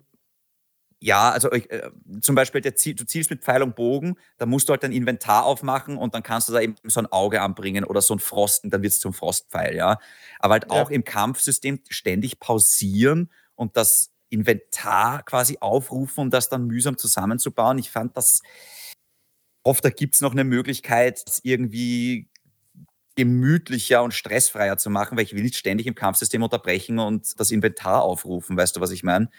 Ja, also äh, zum Beispiel, der, du zielst mit Pfeil und Bogen, da musst du halt dein Inventar aufmachen und dann kannst du da eben so ein Auge anbringen oder so ein Frosten, dann wird es zum Frostpfeil, ja. Aber halt ja. auch im Kampfsystem ständig pausieren und das Inventar quasi aufrufen, um das dann mühsam zusammenzubauen. Ich fand das, oft da gibt es noch eine Möglichkeit, das irgendwie gemütlicher und stressfreier zu machen, weil ich will nicht ständig im Kampfsystem unterbrechen und das Inventar aufrufen, weißt du, was ich meine?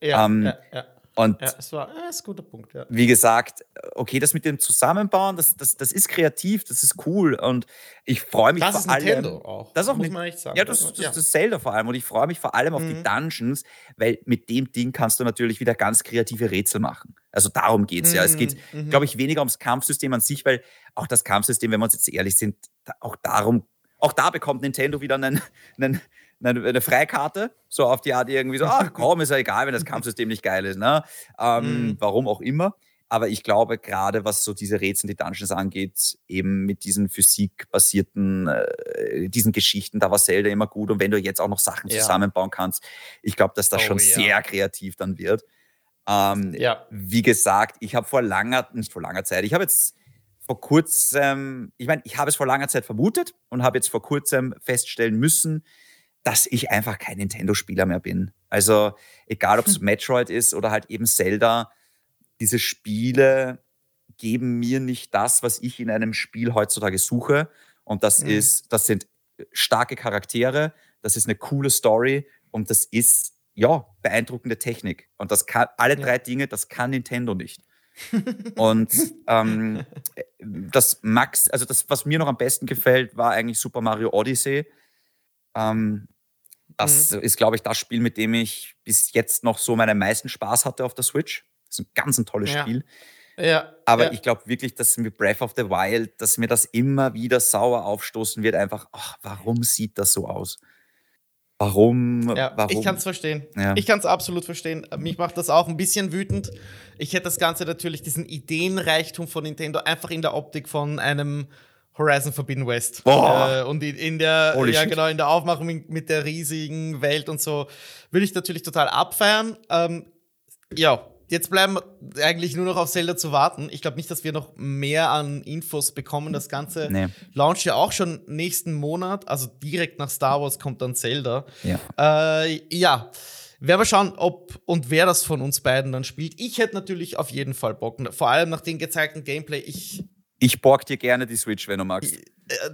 Ja, ähm, ja, ja. Und ja, es war ja, ist ein guter Punkt, ja. Wie gesagt, okay, das mit dem Zusammenbauen, das, das, das ist kreativ, das ist cool und ich freue mich das vor ist allem. Nintendo auch. Das auch muss man echt sagen. Ja, das, das, das, ist Zelda vor allem und ich freue mich vor allem auf mhm. die Dungeons, weil mit dem Ding kannst du natürlich wieder ganz kreative Rätsel machen. Also darum geht es mhm. ja. Es geht, mhm. glaube ich, weniger ums Kampfsystem an sich, weil auch das Kampfsystem, wenn wir uns jetzt ehrlich sind, auch darum, auch da bekommt Nintendo wieder einen, einen eine, eine Freikarte, so auf die Art irgendwie so, ach komm, ist ja egal, wenn das Kampfsystem nicht geil ist, ne? Ähm, mhm. Warum auch immer. Aber ich glaube, gerade was so diese Rätsel, die Dungeons angeht, eben mit diesen physikbasierten, äh, diesen Geschichten, da war Zelda immer gut. Und wenn du jetzt auch noch Sachen ja. zusammenbauen kannst, ich glaube, dass das oh, schon ja. sehr kreativ dann wird. Ähm, ja. Wie gesagt, ich habe vor langer, nicht vor langer Zeit, ich habe jetzt vor kurzem, ich meine, ich habe es vor langer Zeit vermutet und habe jetzt vor kurzem feststellen müssen, dass ich einfach kein Nintendo-Spieler mehr bin. Also egal, ob es hm. Metroid ist oder halt eben Zelda, diese Spiele geben mir nicht das, was ich in einem Spiel heutzutage suche. Und das mhm. ist, das sind starke Charaktere, das ist eine coole Story und das ist ja beeindruckende Technik. Und das kann alle drei Dinge, das kann Nintendo nicht. und ähm, das Max, also das, was mir noch am besten gefällt, war eigentlich Super Mario Odyssey. Ähm, das mhm. ist, glaube ich, das Spiel, mit dem ich bis jetzt noch so meinen meisten Spaß hatte auf der Switch. Das ist ein ganz ein tolles ja. Spiel. Ja, Aber ja. ich glaube wirklich, dass mit Breath of the Wild, dass mir das immer wieder sauer aufstoßen wird. Einfach, ach, warum sieht das so aus? Warum? Ja, warum? Ich kann es verstehen. Ja. Ich kann es absolut verstehen. Mich macht das auch ein bisschen wütend. Ich hätte das Ganze natürlich, diesen Ideenreichtum von Nintendo, einfach in der Optik von einem Horizon Forbidden West. Äh, und in, in der, Holy ja, shit. genau, in der Aufmachung mit der riesigen Welt und so, würde ich natürlich total abfeiern. Ähm, ja, jetzt bleiben eigentlich nur noch auf Zelda zu warten. Ich glaube nicht, dass wir noch mehr an Infos bekommen. Das Ganze nee. launcht ja auch schon nächsten Monat, also direkt nach Star Wars kommt dann Zelda. Ja. Äh, ja. Werden wir schauen, ob und wer das von uns beiden dann spielt. Ich hätte natürlich auf jeden Fall Bock. Vor allem nach dem gezeigten Gameplay. Ich ich borg dir gerne die Switch, wenn du magst.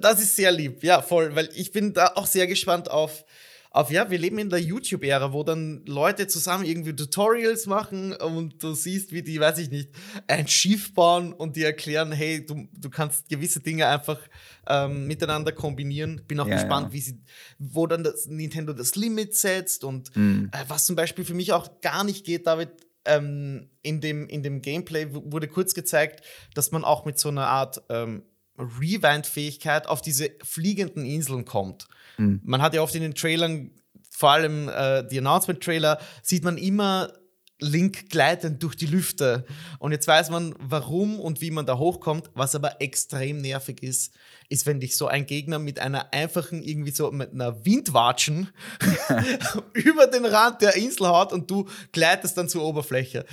Das ist sehr lieb, ja, voll, weil ich bin da auch sehr gespannt auf, auf ja, wir leben in der YouTube-Ära, wo dann Leute zusammen irgendwie Tutorials machen und du siehst, wie die, weiß ich nicht, ein Schiff bauen und die erklären, hey, du, du kannst gewisse Dinge einfach ähm, miteinander kombinieren. Bin auch ja, gespannt, ja. wie sie, wo dann das Nintendo das Limit setzt und mhm. äh, was zum Beispiel für mich auch gar nicht geht, David, ähm, in, dem, in dem Gameplay wurde kurz gezeigt, dass man auch mit so einer Art ähm, Rewind-Fähigkeit auf diese fliegenden Inseln kommt. Mhm. Man hat ja oft in den Trailern, vor allem äh, die Announcement-Trailer, sieht man immer Link gleitend durch die Lüfte. Und jetzt weiß man, warum und wie man da hochkommt. Was aber extrem nervig ist, ist, wenn dich so ein Gegner mit einer einfachen, irgendwie so mit einer Windwatschen über den Rand der Insel haut und du gleitest dann zur Oberfläche.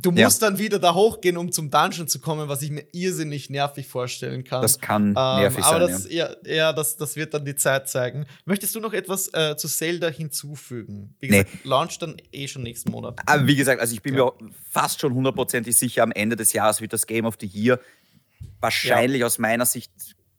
Du musst ja. dann wieder da hochgehen, um zum Dungeon zu kommen, was ich mir irrsinnig nervig vorstellen kann. Das kann ähm, nervig aber sein. Das, ja, ja das, das wird dann die Zeit zeigen. Möchtest du noch etwas äh, zu Zelda hinzufügen? Wie gesagt, nee. Launch dann eh schon nächsten Monat. Aber wie gesagt, also ich bin ja. mir fast schon hundertprozentig sicher, am Ende des Jahres wird das Game of the Year wahrscheinlich aus meiner Sicht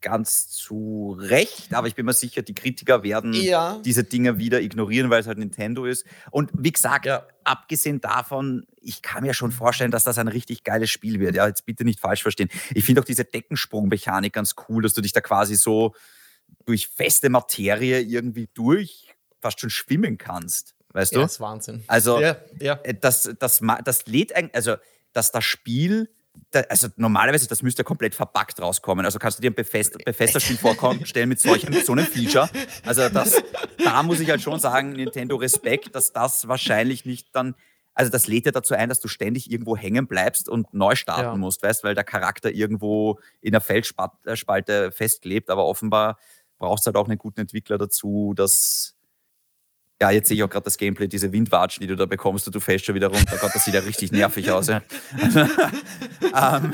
ganz zu Recht, aber ich bin mir sicher, die Kritiker werden ja. diese Dinge wieder ignorieren, weil es halt Nintendo ist. Und wie gesagt, ja. abgesehen davon, ich kann mir schon vorstellen, dass das ein richtig geiles Spiel wird. Ja, jetzt bitte nicht falsch verstehen. Ich finde auch diese Deckensprungmechanik ganz cool, dass du dich da quasi so durch feste Materie irgendwie durch fast schon schwimmen kannst. Weißt du? Ja, das ist Wahnsinn. Also, ja, ja. Äh, das, das, das lädt eigentlich, also, dass das Spiel da, also normalerweise, das müsste ja komplett verpackt rauskommen. Also kannst du dir ein Bethesda-Spiel vorstellen mit solchen, so einem Feature. Also das, da muss ich halt schon sagen, Nintendo Respekt, dass das wahrscheinlich nicht dann, also das lädt ja dazu ein, dass du ständig irgendwo hängen bleibst und neu starten ja. musst, weißt, weil der Charakter irgendwo in der Feldspalte festklebt, aber offenbar brauchst du halt auch einen guten Entwickler dazu, dass ja, jetzt sehe ich auch gerade das Gameplay, diese Windwatschen, die du da bekommst und du fällst schon wieder runter. Gott, das sieht ja richtig nervig aus. Ja. ähm,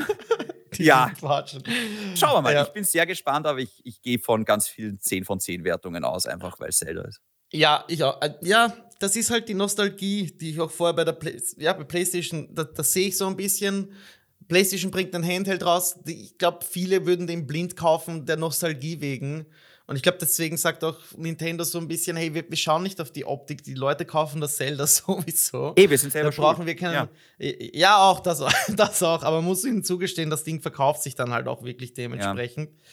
ja. Schauen wir mal. Ja. Ich bin sehr gespannt, aber ich, ich gehe von ganz vielen 10 von 10 Wertungen aus, einfach weil es Zelda ist. Ja, ich auch. Äh, ja, das ist halt die Nostalgie, die ich auch vorher bei der Play ja, bei PlayStation, da, das sehe ich so ein bisschen. PlayStation bringt ein Handheld raus. Ich glaube, viele würden den blind kaufen, der Nostalgie wegen. Und ich glaube, deswegen sagt auch Nintendo so ein bisschen, hey, wir, wir, schauen nicht auf die Optik, die Leute kaufen das Zelda sowieso. Eh, wir sind selber Da brauchen wir keinen. Ja. ja, auch, das, das auch. Aber man muss ihnen zugestehen, das Ding verkauft sich dann halt auch wirklich dementsprechend. Ja.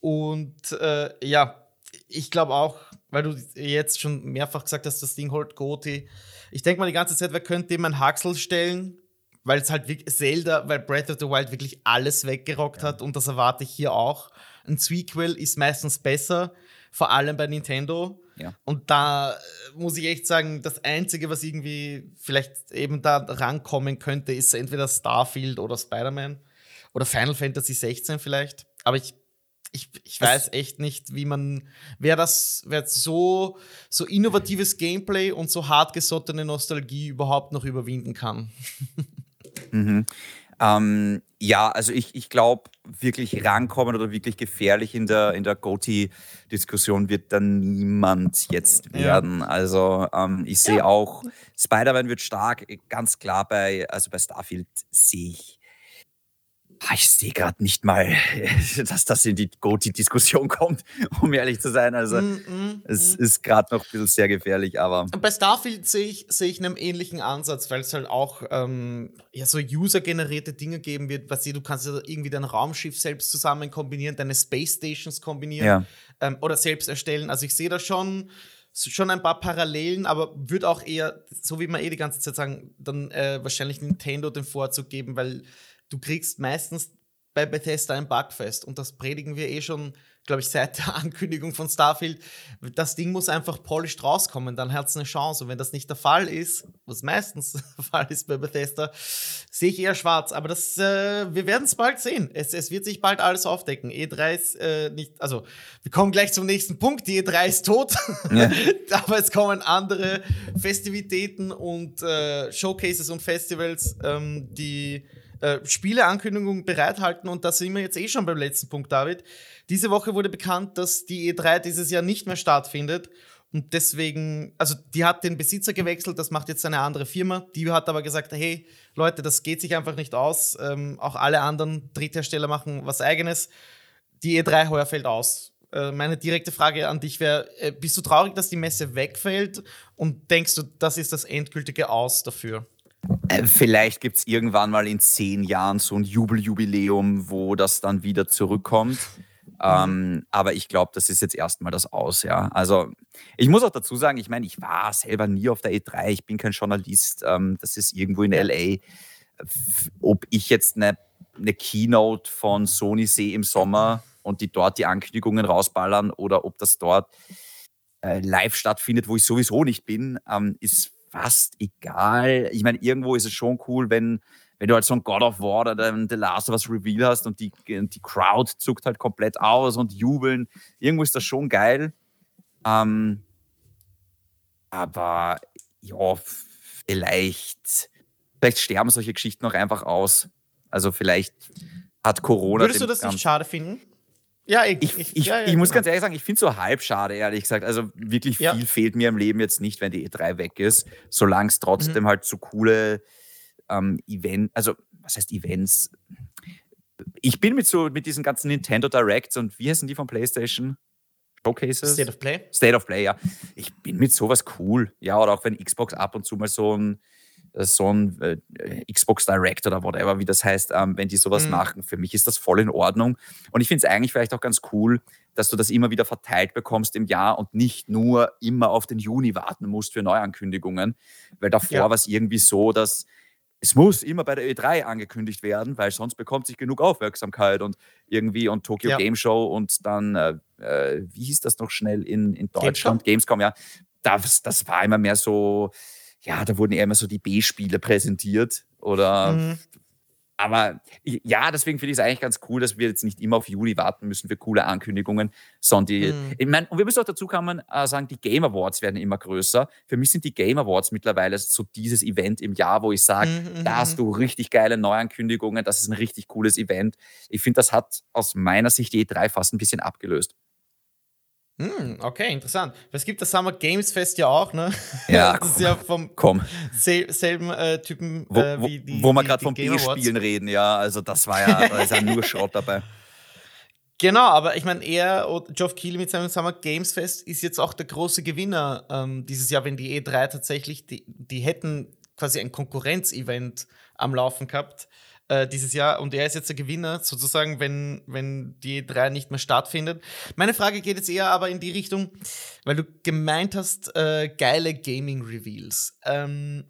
Und äh, ja, ich glaube auch, weil du jetzt schon mehrfach gesagt hast, das Ding holt Goti. Ich denke mal die ganze Zeit, wer könnte dem ein Haxel stellen? Weil es halt wirklich Zelda, weil Breath of the Wild wirklich alles weggerockt ja. hat und das erwarte ich hier auch. Ein Sequel ist meistens besser, vor allem bei Nintendo. Ja. Und da äh, muss ich echt sagen, das Einzige, was irgendwie vielleicht eben da rankommen könnte, ist entweder Starfield oder Spider-Man oder Final Fantasy 16 vielleicht. Aber ich, ich, ich weiß echt nicht, wie man, wer das, wer so, so innovatives Gameplay und so hartgesottene Nostalgie überhaupt noch überwinden kann. mhm. Ähm, ja, also ich, ich glaube, wirklich rankommen oder wirklich gefährlich in der, in der GOTY-Diskussion wird dann niemand jetzt werden. Ja. Also ähm, ich sehe ja. auch, Spider-Man wird stark, ganz klar bei, also bei Starfield sehe ich ich sehe gerade nicht mal, dass das in die Goti-Diskussion kommt, um ehrlich zu sein. Also mm, mm, es mm. ist gerade noch ein bisschen sehr gefährlich, aber. Bei Starfield sehe ich, seh ich einen ähnlichen Ansatz, weil es halt auch ähm, ja, so user-generierte Dinge geben wird. Was du kannst ja irgendwie dein Raumschiff selbst zusammen kombinieren, deine Space Stations kombinieren ja. ähm, oder selbst erstellen. Also ich sehe da schon schon ein paar Parallelen, aber würde auch eher, so wie man eh die ganze Zeit sagen, dann äh, wahrscheinlich Nintendo den Vorzug geben, weil du kriegst meistens bei Bethesda ein Bugfest und das predigen wir eh schon, glaube ich, seit der Ankündigung von Starfield. Das Ding muss einfach polished rauskommen, dann hat es eine Chance. Und wenn das nicht der Fall ist, was meistens der Fall ist bei Bethesda, sehe ich eher schwarz. Aber das, äh, wir werden es bald sehen. Es, es, wird sich bald alles aufdecken. E3 ist äh, nicht, also wir kommen gleich zum nächsten Punkt. Die E3 ist tot, ja. aber es kommen andere Festivitäten und äh, Showcases und Festivals, ähm, die äh, Spieleankündigungen bereithalten. Und da sind wir jetzt eh schon beim letzten Punkt, David. Diese Woche wurde bekannt, dass die E3 dieses Jahr nicht mehr stattfindet. Und deswegen, also die hat den Besitzer gewechselt, das macht jetzt eine andere Firma. Die hat aber gesagt, hey Leute, das geht sich einfach nicht aus. Ähm, auch alle anderen Dritthersteller machen was eigenes. Die E3 heuer fällt aus. Äh, meine direkte Frage an dich wäre, äh, bist du traurig, dass die Messe wegfällt? Und denkst du, das ist das endgültige Aus dafür? Äh, vielleicht gibt es irgendwann mal in zehn Jahren so ein Jubeljubiläum, wo das dann wieder zurückkommt. Ähm, aber ich glaube, das ist jetzt erstmal das Aus, ja. Also ich muss auch dazu sagen, ich meine, ich war selber nie auf der E3, ich bin kein Journalist, ähm, das ist irgendwo in LA. Ob ich jetzt eine eine Keynote von Sony sehe im Sommer und die dort die Ankündigungen rausballern oder ob das dort äh, live stattfindet, wo ich sowieso nicht bin, ähm, ist fast egal. Ich meine, irgendwo ist es schon cool, wenn, wenn du halt so ein God of War oder dann The Last of Us Reveal hast und die, die Crowd zuckt halt komplett aus und jubeln. Irgendwo ist das schon geil. Ähm, aber ja, vielleicht, vielleicht sterben solche Geschichten noch einfach aus. Also vielleicht hat Corona. Würdest du das nicht schade finden? Ja, ich, ich, ich, ja, ja, ich muss genau. ganz ehrlich sagen, ich finde es so halb schade, ehrlich gesagt. Also wirklich viel ja. fehlt mir im Leben jetzt nicht, wenn die E3 weg ist, solange es trotzdem mhm. halt so coole ähm, Events, also was heißt Events? Ich bin mit so mit diesen ganzen Nintendo Directs und wie heißen die von PlayStation? Showcases? State of Play? State of Play, ja. Ich bin mit sowas cool. Ja, oder auch wenn Xbox ab und zu mal so ein äh, so ein äh, Xbox Direct oder whatever, wie das heißt, ähm, wenn die sowas mhm. machen. Für mich ist das voll in Ordnung. Und ich finde es eigentlich vielleicht auch ganz cool, dass du das immer wieder verteilt bekommst im Jahr und nicht nur immer auf den Juni warten musst für Neuankündigungen. Weil davor ja. war es irgendwie so, dass es muss immer bei der E3 angekündigt werden, weil sonst bekommt sich genug Aufmerksamkeit und irgendwie und Tokyo ja. Game Show und dann, äh, äh wie hieß das noch schnell in, in Deutschland? Gamescom, Gamescom ja. Das, das war immer mehr so, ja, da wurden eher immer so die B-Spiele präsentiert oder mhm. aber ja, deswegen finde ich es eigentlich ganz cool, dass wir jetzt nicht immer auf Juli warten müssen für coole Ankündigungen, sondern die, mhm. ich meine, und wir müssen auch dazu kommen, äh, sagen, die Game Awards werden immer größer. Für mich sind die Game Awards mittlerweile so dieses Event im Jahr, wo ich sage, mhm. da hast mhm. du richtig geile Neuankündigungen, das ist ein richtig cooles Event. Ich finde, das hat aus meiner Sicht die E3 fast ein bisschen abgelöst. Hm, okay, interessant. Es gibt das Summer Games Fest ja auch, ne? Ja, das ist ja vom komm. Sel selben äh, Typen wo, äh, wie die. Wo wir gerade von B-Spielen reden, ja. Also das war ja, da ist ja nur Schrott dabei. Genau, aber ich meine, er, Geoff Keighley mit seinem Summer Games Fest ist jetzt auch der große Gewinner ähm, dieses Jahr, wenn die E3 tatsächlich, die, die hätten quasi ein Konkurrenzevent am Laufen gehabt äh, dieses Jahr und er ist jetzt der Gewinner, sozusagen, wenn, wenn die drei nicht mehr stattfindet. Meine Frage geht jetzt eher aber in die Richtung, weil du gemeint hast, äh, geile Gaming-Reveals. Ähm,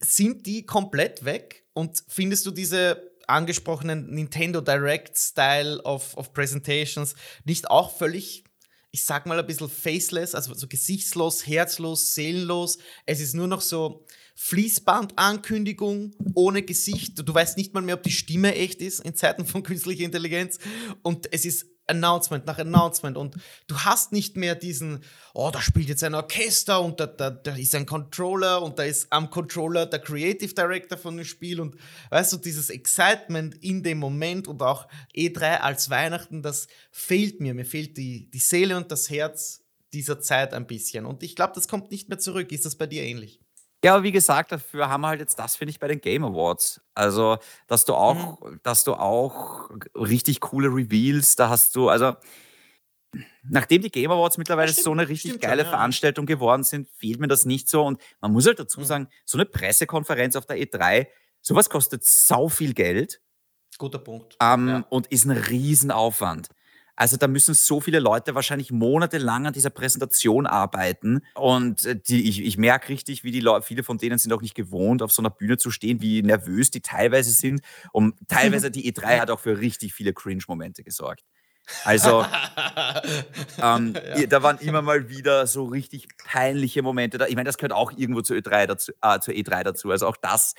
sind die komplett weg und findest du diese angesprochenen Nintendo Direct Style of, of Presentations nicht auch völlig ich sag mal ein bisschen faceless, also so gesichtslos, herzlos, seelenlos. Es ist nur noch so Fließbandankündigung ohne Gesicht. Du weißt nicht mal mehr, ob die Stimme echt ist in Zeiten von künstlicher Intelligenz. Und es ist Announcement nach Announcement und du hast nicht mehr diesen, oh, da spielt jetzt ein Orchester und da, da, da ist ein Controller und da ist am Controller der Creative Director von dem Spiel und weißt du, dieses Excitement in dem Moment und auch E3 als Weihnachten, das fehlt mir. Mir fehlt die, die Seele und das Herz dieser Zeit ein bisschen und ich glaube, das kommt nicht mehr zurück. Ist das bei dir ähnlich? Ja, aber wie gesagt, dafür haben wir halt jetzt das, finde ich, bei den Game Awards. Also, dass du auch, mhm. dass du auch richtig coole Reveals, da hast du, also nachdem die Game Awards mittlerweile stimmt, so eine richtig geile schon, ja. Veranstaltung geworden sind, fehlt mir das nicht so. Und man muss halt dazu mhm. sagen, so eine Pressekonferenz auf der E3, sowas kostet sau viel Geld. Guter Punkt. Ähm, ja. Und ist ein Riesenaufwand. Also da müssen so viele Leute wahrscheinlich monatelang an dieser Präsentation arbeiten. Und äh, die, ich, ich merke richtig, wie die Leute, viele von denen sind auch nicht gewohnt, auf so einer Bühne zu stehen, wie nervös die teilweise sind. Und teilweise die E3 hat auch für richtig viele Cringe-Momente gesorgt. Also, ähm, ja. da waren immer mal wieder so richtig peinliche Momente da. Ich meine, das gehört auch irgendwo zur E3 dazu, äh, zur E3 dazu. Also auch das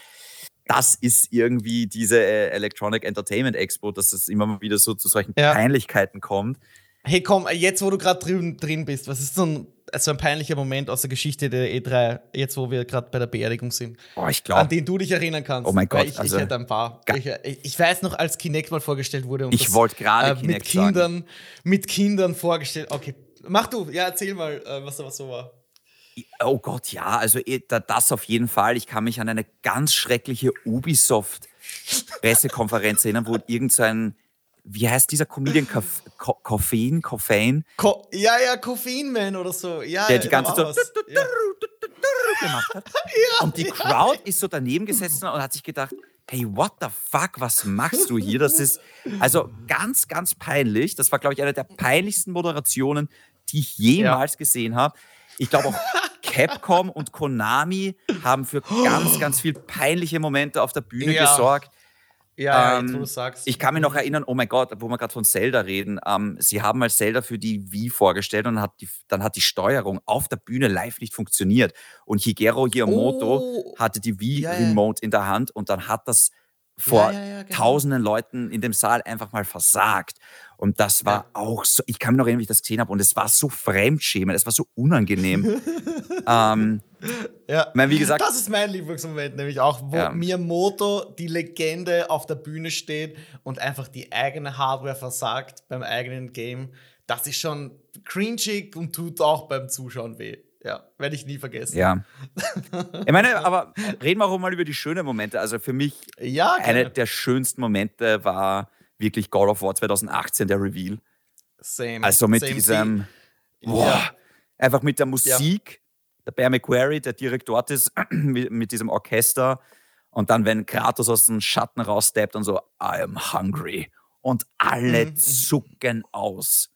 das ist irgendwie diese äh, Electronic Entertainment Expo, dass es immer mal wieder so zu solchen ja. Peinlichkeiten kommt. Hey, komm, jetzt wo du gerade drin, drin bist, was ist so ein, so ein peinlicher Moment aus der Geschichte der E3, jetzt wo wir gerade bei der Beerdigung sind? Oh, ich glaube. An den du dich erinnern kannst. Oh mein Gott. Ich, also, ich hätte ein paar. Ich, ich, weiß noch, als Kinect mal vorgestellt wurde. ich wollte gerade äh, mit Kindern, sagen. Mit Kindern vorgestellt. Okay, mach du, ja, erzähl mal, äh, was da so war. Oh Gott, ja, also eh, das auf jeden Fall. Ich kann mich an eine ganz schreckliche Ubisoft-Pressekonferenz erinnern, wo irgendein, so wie heißt dieser Comedian? Koffein? Koffein? Ko ja, ja, Koffeinman oder so. Ja, der die ganze Zeit so ja. gemacht hat. ja, und die Crowd ist so daneben gesessen und hat sich gedacht, hey, what the fuck, was machst du hier? Das ist also ganz, ganz peinlich. Das war, glaube ich, eine der peinlichsten Moderationen, die ich jemals ja. gesehen habe. Ich glaube auch Capcom und Konami haben für ganz, ganz viel peinliche Momente auf der Bühne ja. gesorgt. Ja, ähm, ja, du sagst. Ich kann mich noch erinnern, oh mein Gott, wo wir gerade von Zelda reden, ähm, sie haben mal Zelda für die Wii vorgestellt und hat die, dann hat die Steuerung auf der Bühne live nicht funktioniert. Und Higero Hiyamoto oh. hatte die Wii-Remote ja, ja. in der Hand und dann hat das vor genau. tausenden Leuten in dem Saal einfach mal versagt. Und das war ja. auch so, ich kann mich noch erinnern, wie ich das gesehen habe, und es war so fremdschämend, es war so unangenehm. ähm, ja, meine, wie gesagt, das ist mein Lieblingsmoment, nämlich auch, wo ja. Miyamoto, die Legende, auf der Bühne steht und einfach die eigene Hardware versagt beim eigenen Game. Das ist schon cringig und tut auch beim Zuschauen weh. Ja, werde ich nie vergessen. Ja. Ich meine, aber reden wir auch mal über die schönen Momente. Also für mich, ja, einer der schönsten Momente war wirklich God of War 2018, der Reveal. Same. Also mit Same diesem, boah, ja. einfach mit der Musik, ja. der Bear McQuarrie, der direkt dort ist, mit, diesem Orchester. Und dann, wenn Kratos aus dem Schatten raussteppt und so, I am hungry. Und alle mhm. mhm. zucken aus.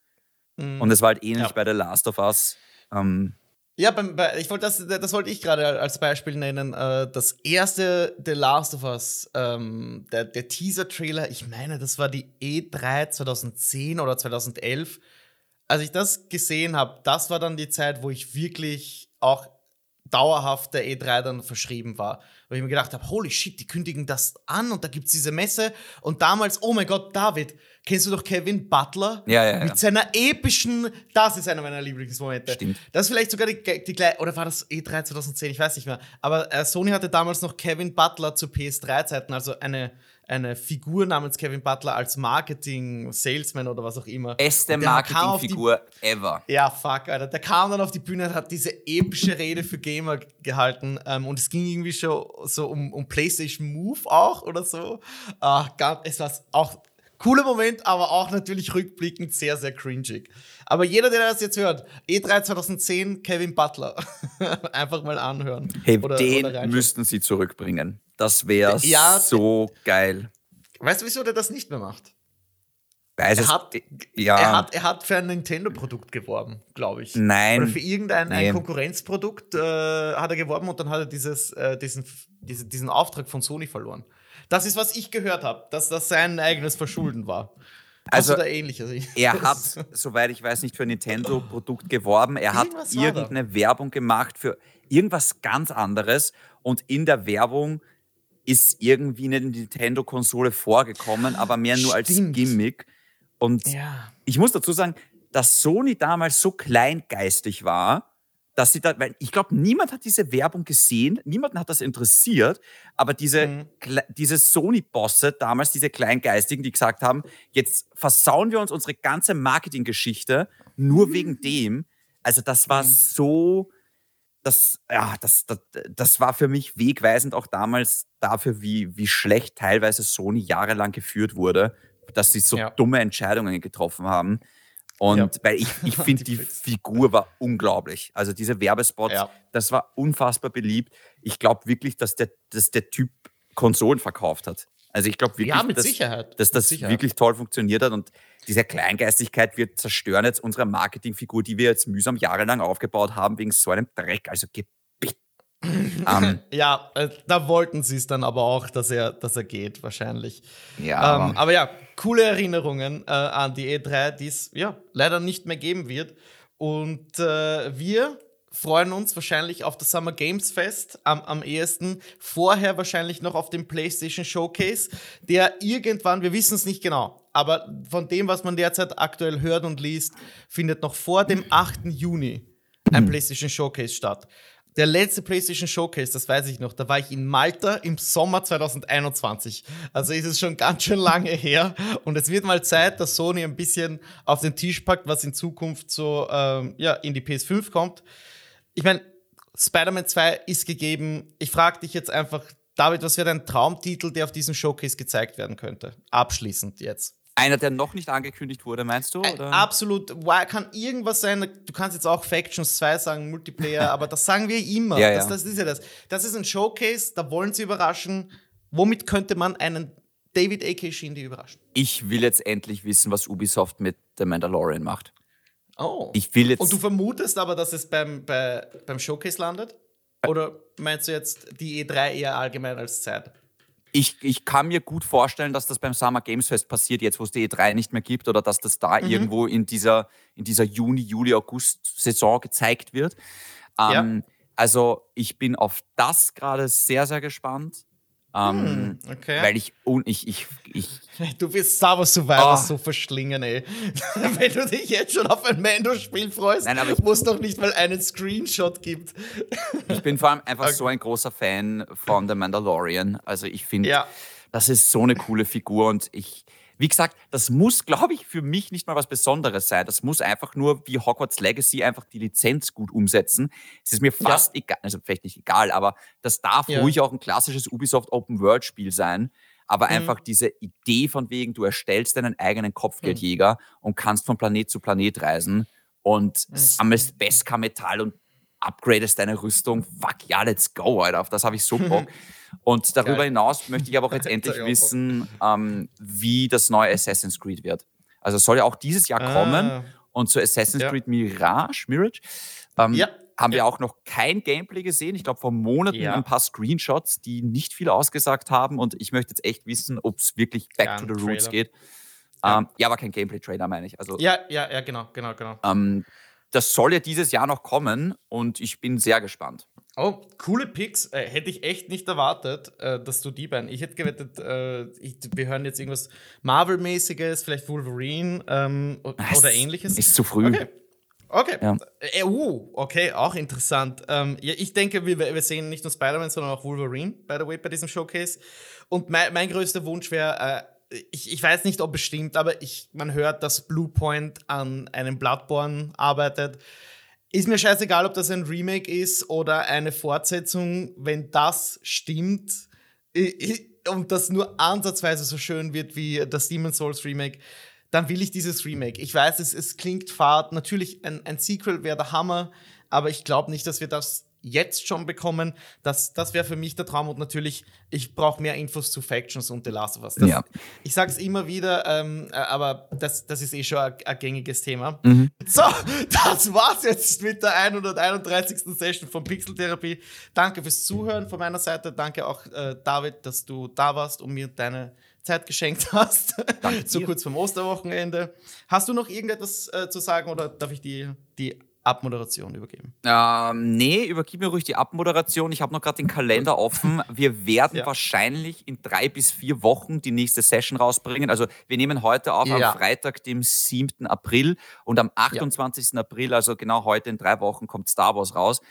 Mhm. Und es war halt ähnlich ja. bei The Last of Us. Ähm, ja, beim, bei, ich wollte das, das wollte ich gerade als Beispiel nennen. Äh, das erste The Last of Us, ähm, der, der Teaser-Trailer, ich meine, das war die E3 2010 oder 2011. Als ich das gesehen habe, das war dann die Zeit, wo ich wirklich auch dauerhaft der E3 dann verschrieben war. Weil ich mir gedacht habe, holy shit, die kündigen das an und da gibt es diese Messe. Und damals, oh mein Gott, David, kennst du doch Kevin Butler? Ja, ja, ja. Mit seiner epischen, das ist einer meiner Lieblingsmomente. Stimmt. Das ist vielleicht sogar die, die gleiche, oder war das E3 2010, ich weiß nicht mehr. Aber äh, Sony hatte damals noch Kevin Butler zu PS3-Zeiten, also eine eine Figur namens Kevin Butler als Marketing-Salesman oder was auch immer. Beste Marketingfigur ever. Ja, fuck, Alter. Der kam dann auf die Bühne und hat diese epische Rede für Gamer gehalten. Ähm, und es ging irgendwie schon so um, um PlayStation Move auch oder so. Ach, gab, es war auch cooler Moment, aber auch natürlich rückblickend sehr, sehr cringig. Aber jeder, der das jetzt hört, E3 2010, Kevin Butler, einfach mal anhören. Hey, oder, den oder müssten sie zurückbringen. Das wäre ja, so geil. Weißt du, wieso der das nicht mehr macht? Weiß er, hat, ja. er, hat, er hat für ein Nintendo-Produkt geworben, glaube ich. Nein. Oder für irgendein nee. Konkurrenzprodukt äh, hat er geworben und dann hat er dieses, äh, diesen, diesen, diesen Auftrag von Sony verloren. Das ist, was ich gehört habe, dass das sein eigenes Verschulden war. Also, ähnliches? er hat, soweit ich weiß, nicht für ein Nintendo-Produkt geworben. Er hat irgendeine Werbung gemacht für irgendwas ganz anderes und in der Werbung ist irgendwie eine Nintendo-Konsole vorgekommen, aber mehr nur Stimmt. als Gimmick. Und ja. ich muss dazu sagen, dass Sony damals so kleingeistig war, dass sie da, weil ich glaube, niemand hat diese Werbung gesehen, niemanden hat das interessiert, aber diese, mhm. diese Sony-Bosse damals, diese Kleingeistigen, die gesagt haben, jetzt versauen wir uns unsere ganze Marketinggeschichte nur mhm. wegen dem. Also das war mhm. so, das, ja, das, das, das war für mich wegweisend auch damals dafür, wie, wie schlecht teilweise Sony jahrelang geführt wurde, dass sie so ja. dumme Entscheidungen getroffen haben. Und ja. weil ich, ich finde, die Figur war unglaublich. Also diese Werbespots, ja. das war unfassbar beliebt. Ich glaube wirklich, dass der, dass der Typ Konsolen verkauft hat. Also ich glaube wirklich, ja, dass, dass, das Sicherheit. wirklich toll funktioniert hat. Und diese Kleingeistigkeit wird zerstören jetzt unsere Marketingfigur, die wir jetzt mühsam jahrelang aufgebaut haben, wegen so einem Dreck. Also bitte. um, ähm, ja, äh, da wollten sie es dann aber auch, dass er, dass er geht, wahrscheinlich. Ja. Ähm, aber, aber, ja, coole Erinnerungen äh, an die E3, die es ja leider nicht mehr geben wird. Und äh, wir freuen uns wahrscheinlich auf das Summer Games Fest am, am ehesten. Vorher wahrscheinlich noch auf den PlayStation Showcase, der irgendwann, wir wissen es nicht genau, aber von dem, was man derzeit aktuell hört und liest, findet noch vor dem 8. Juni ein PlayStation Showcase statt. Der letzte PlayStation Showcase, das weiß ich noch, da war ich in Malta im Sommer 2021. Also ist es schon ganz schön lange her. Und es wird mal Zeit, dass Sony ein bisschen auf den Tisch packt, was in Zukunft so ähm, ja, in die PS5 kommt ich meine, Spider-Man 2 ist gegeben. Ich frage dich jetzt einfach, David, was wäre dein Traumtitel, der auf diesem Showcase gezeigt werden könnte? Abschließend jetzt. Einer, der noch nicht angekündigt wurde, meinst du? Oder? Absolut. Kann irgendwas sein. Du kannst jetzt auch Factions 2 sagen, Multiplayer, aber das sagen wir immer. ja, das, das, ist ja das. Das ist ein Showcase, da wollen sie überraschen. Womit könnte man einen David A.K. Shindy überraschen? Ich will jetzt endlich wissen, was Ubisoft mit The Mandalorian macht. Oh. Ich will jetzt Und du vermutest aber, dass es beim, bei, beim Showcase landet? Oder meinst du jetzt die E3 eher allgemein als Zeit? ich, ich kann mir gut vorstellen, dass das beim Summer Games Fest passiert, jetzt wo es die E3 nicht mehr gibt, oder dass das da mhm. irgendwo in dieser, in dieser Juni, Juli, August-Saison gezeigt wird. Ähm, ja. Also ich bin auf das gerade sehr, sehr gespannt. Ähm, hm, okay. Weil ich, und ich, ich, ich. Du wirst Star Wars Survivor oh. so verschlingen, ey. Wenn du dich jetzt schon auf ein Mando-Spiel freust, Nein, aber ich muss doch nicht mal einen Screenshot gibt. Ich bin vor allem einfach okay. so ein großer Fan von The Mandalorian. Also ich finde, ja. das ist so eine coole Figur und ich, wie gesagt, das muss, glaube ich, für mich nicht mal was Besonderes sein. Das muss einfach nur wie Hogwarts Legacy einfach die Lizenz gut umsetzen. Es ist mir fast ja. egal, also vielleicht nicht egal, aber das darf ja. ruhig auch ein klassisches Ubisoft Open World Spiel sein. Aber mhm. einfach diese Idee von wegen, du erstellst deinen eigenen Kopfgeldjäger mhm. und kannst von Planet zu Planet reisen und mhm. sammelst Beskar-Metall und upgradest deine Rüstung. Fuck ja, let's go, Alter. Auf das habe ich so Bock. Und darüber Geil. hinaus möchte ich aber auch jetzt endlich wissen, ähm, wie das neue Assassin's Creed wird. Also soll ja auch dieses Jahr ah. kommen. Und zu Assassin's ja. Creed Mirage, Mirage, ähm, ja. haben wir ja. auch noch kein Gameplay gesehen. Ich glaube, vor Monaten ein paar Screenshots, die nicht viel ausgesagt haben. Und ich möchte jetzt echt wissen, ob es wirklich back to the roots geht. Ja. Ähm, ja, aber kein Gameplay-Trailer, meine ich. Also, ja, ja, ja, genau, genau, genau. Das soll ja dieses Jahr noch kommen und ich bin sehr gespannt. Oh, coole Picks. Äh, hätte ich echt nicht erwartet, äh, dass du die beiden. Ich hätte gewettet, äh, ich, wir hören jetzt irgendwas Marvel-mäßiges, vielleicht Wolverine ähm, oder ähnliches. Ist zu früh. Okay. Okay. Ja. Äh, uh, okay, auch interessant. Ähm, ja, ich denke, wir, wir sehen nicht nur Spider-Man, sondern auch Wolverine, by the way, bei diesem Showcase. Und mein, mein größter Wunsch wäre, äh, ich, ich weiß nicht, ob es stimmt, aber ich, man hört, dass Bluepoint an einem Bloodborne arbeitet. Ist mir scheißegal, ob das ein Remake ist oder eine Fortsetzung. Wenn das stimmt und das nur ansatzweise so schön wird wie das Demon's Souls Remake, dann will ich dieses Remake. Ich weiß, es, es klingt fad. Natürlich, ein, ein Sequel wäre der Hammer, aber ich glaube nicht, dass wir das jetzt schon bekommen. Das, das wäre für mich der Traum und natürlich, ich brauche mehr Infos zu Factions und The Last of Us. Das, ja. Ich sage es immer wieder, ähm, äh, aber das, das ist eh schon ein, gängiges Thema. Mhm. So, das war's jetzt mit der 131. Session von Pixeltherapie. Danke fürs Zuhören von meiner Seite. Danke auch, äh, David, dass du da warst und mir deine Zeit geschenkt hast. so kurz vom Osterwochenende. Hast du noch irgendetwas äh, zu sagen oder darf ich die, die Abmoderation übergeben? Ähm, nee, übergib mir ruhig die Abmoderation. Ich habe noch gerade den Kalender offen. Wir werden ja. wahrscheinlich in drei bis vier Wochen die nächste Session rausbringen. Also wir nehmen heute auf ja. am Freitag, dem 7. April und am 28. Ja. April, also genau heute in drei Wochen, kommt Star Wars raus.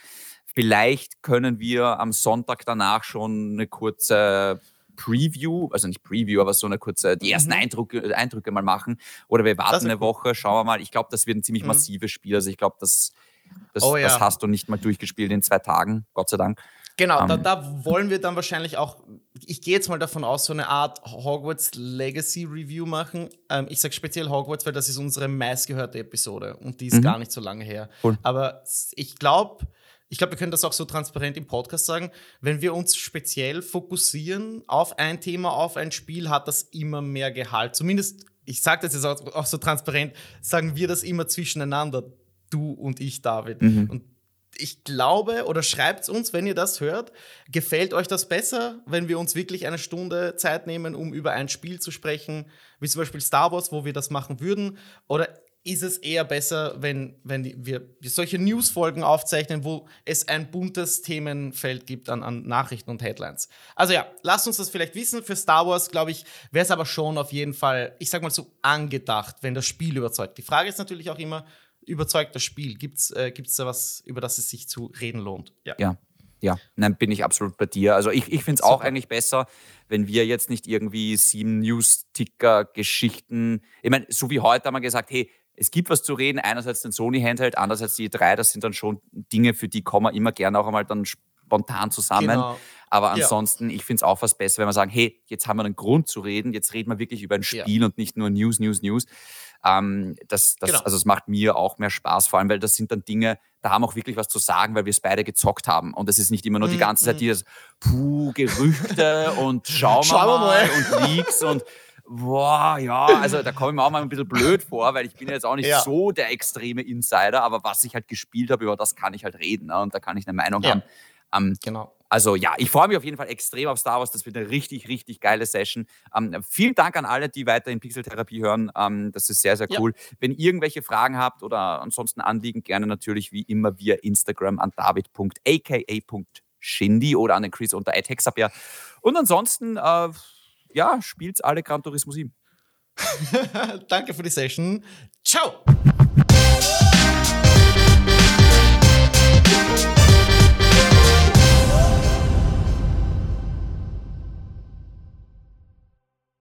Vielleicht können wir am Sonntag danach schon eine kurze Preview, also nicht Preview, aber so eine kurze, die ersten mhm. Eindrücke, Eindrücke mal machen. Oder wir warten eine cool. Woche, schauen wir mal. Ich glaube, das wird ein ziemlich mhm. massives Spiel. Also ich glaube, das, das, oh, ja. das hast du nicht mal durchgespielt in zwei Tagen, Gott sei Dank. Genau, ähm, da, da, wollen wir dann wahrscheinlich auch, ich gehe jetzt mal davon aus, so eine Art Hogwarts Legacy Review machen. Ähm, ich sage speziell Hogwarts, weil das ist unsere meistgehörte Episode und die ist mhm. gar nicht so lange her. Cool. Aber ich glaube, ich glaube, wir können das auch so transparent im Podcast sagen, wenn wir uns speziell fokussieren auf ein Thema, auf ein Spiel, hat das immer mehr Gehalt. Zumindest, ich sage das jetzt auch, so transparent, sagen wir das immer zwischeneinander, du und ich, David. Mhm. Und ich glaube, oder schreibt es uns, wenn ihr das hört, gefällt euch das besser, wenn wir uns wirklich eine Stunde Zeit nehmen, um über ein Spiel zu sprechen, wie zum Beispiel Star Wars, wo wir das machen würden? Oder ist es eher besser, wenn, wenn wir, solche News-Folgen aufzeichnen, wo es ein buntes Themenfeld gibt an, an Nachrichten und Headlines. Also ja, lasst uns das vielleicht wissen. Für Star Wars, glaube ich, wäre es aber schon auf jeden Fall, ich sag mal so, angedacht, wenn das Spiel überzeugt. Die Frage ist natürlich auch immer, überzeugt das Spiel? Gibt es äh, da was, über das es sich zu reden lohnt? Ja. ja. Ja, nein, bin ich absolut bei dir. Also ich, ich finde es auch eigentlich besser, wenn wir jetzt nicht irgendwie sieben News-Ticker-Geschichten, ich meine, so wie heute haben wir gesagt, hey, es gibt was zu reden. Einerseits den Sony Handheld, andererseits die drei. Das sind dann schon Dinge, für die kommen wir immer gerne auch einmal dann spontan zusammen. Genau. Aber ansonsten, ja. ich finde es auch was besser, wenn wir sagen, hey, jetzt haben wir einen Grund zu reden. Jetzt reden wir wirklich über ein Spiel ja. und nicht nur News, News, News. Ähm, das, das, genau. Also es macht mir auch mehr Spaß, vor allem, weil das sind dann Dinge, da haben wir auch wirklich was zu sagen, weil wir es beide gezockt haben. Und es ist nicht immer nur die mhm, ganze Zeit mhm. dieses Puh, Gerüchte und schauen wir mal, mal und Leaks und Boah, ja, also da komme ich mir auch mal ein bisschen blöd vor, weil ich bin jetzt auch nicht ja. so der extreme Insider, aber was ich halt gespielt habe, über das kann ich halt reden ne? und da kann ich eine Meinung ja. haben. Ähm, genau. Also ja, ich freue mich auf jeden Fall extrem auf Star Wars. Das wird eine richtig, richtig geile Session. Ähm, vielen Dank an alle, die weiter in Pixeltherapie hören. Ähm, das ist sehr, sehr cool. Ja. Wenn ihr irgendwelche Fragen habt oder ansonsten Anliegen, gerne natürlich wie immer via Instagram an david.aka.shindy oder an den Chris unter Hexabär. Und ansonsten, äh, ja, spielt alle Gran Turismo 7. Danke für die Session. Ciao!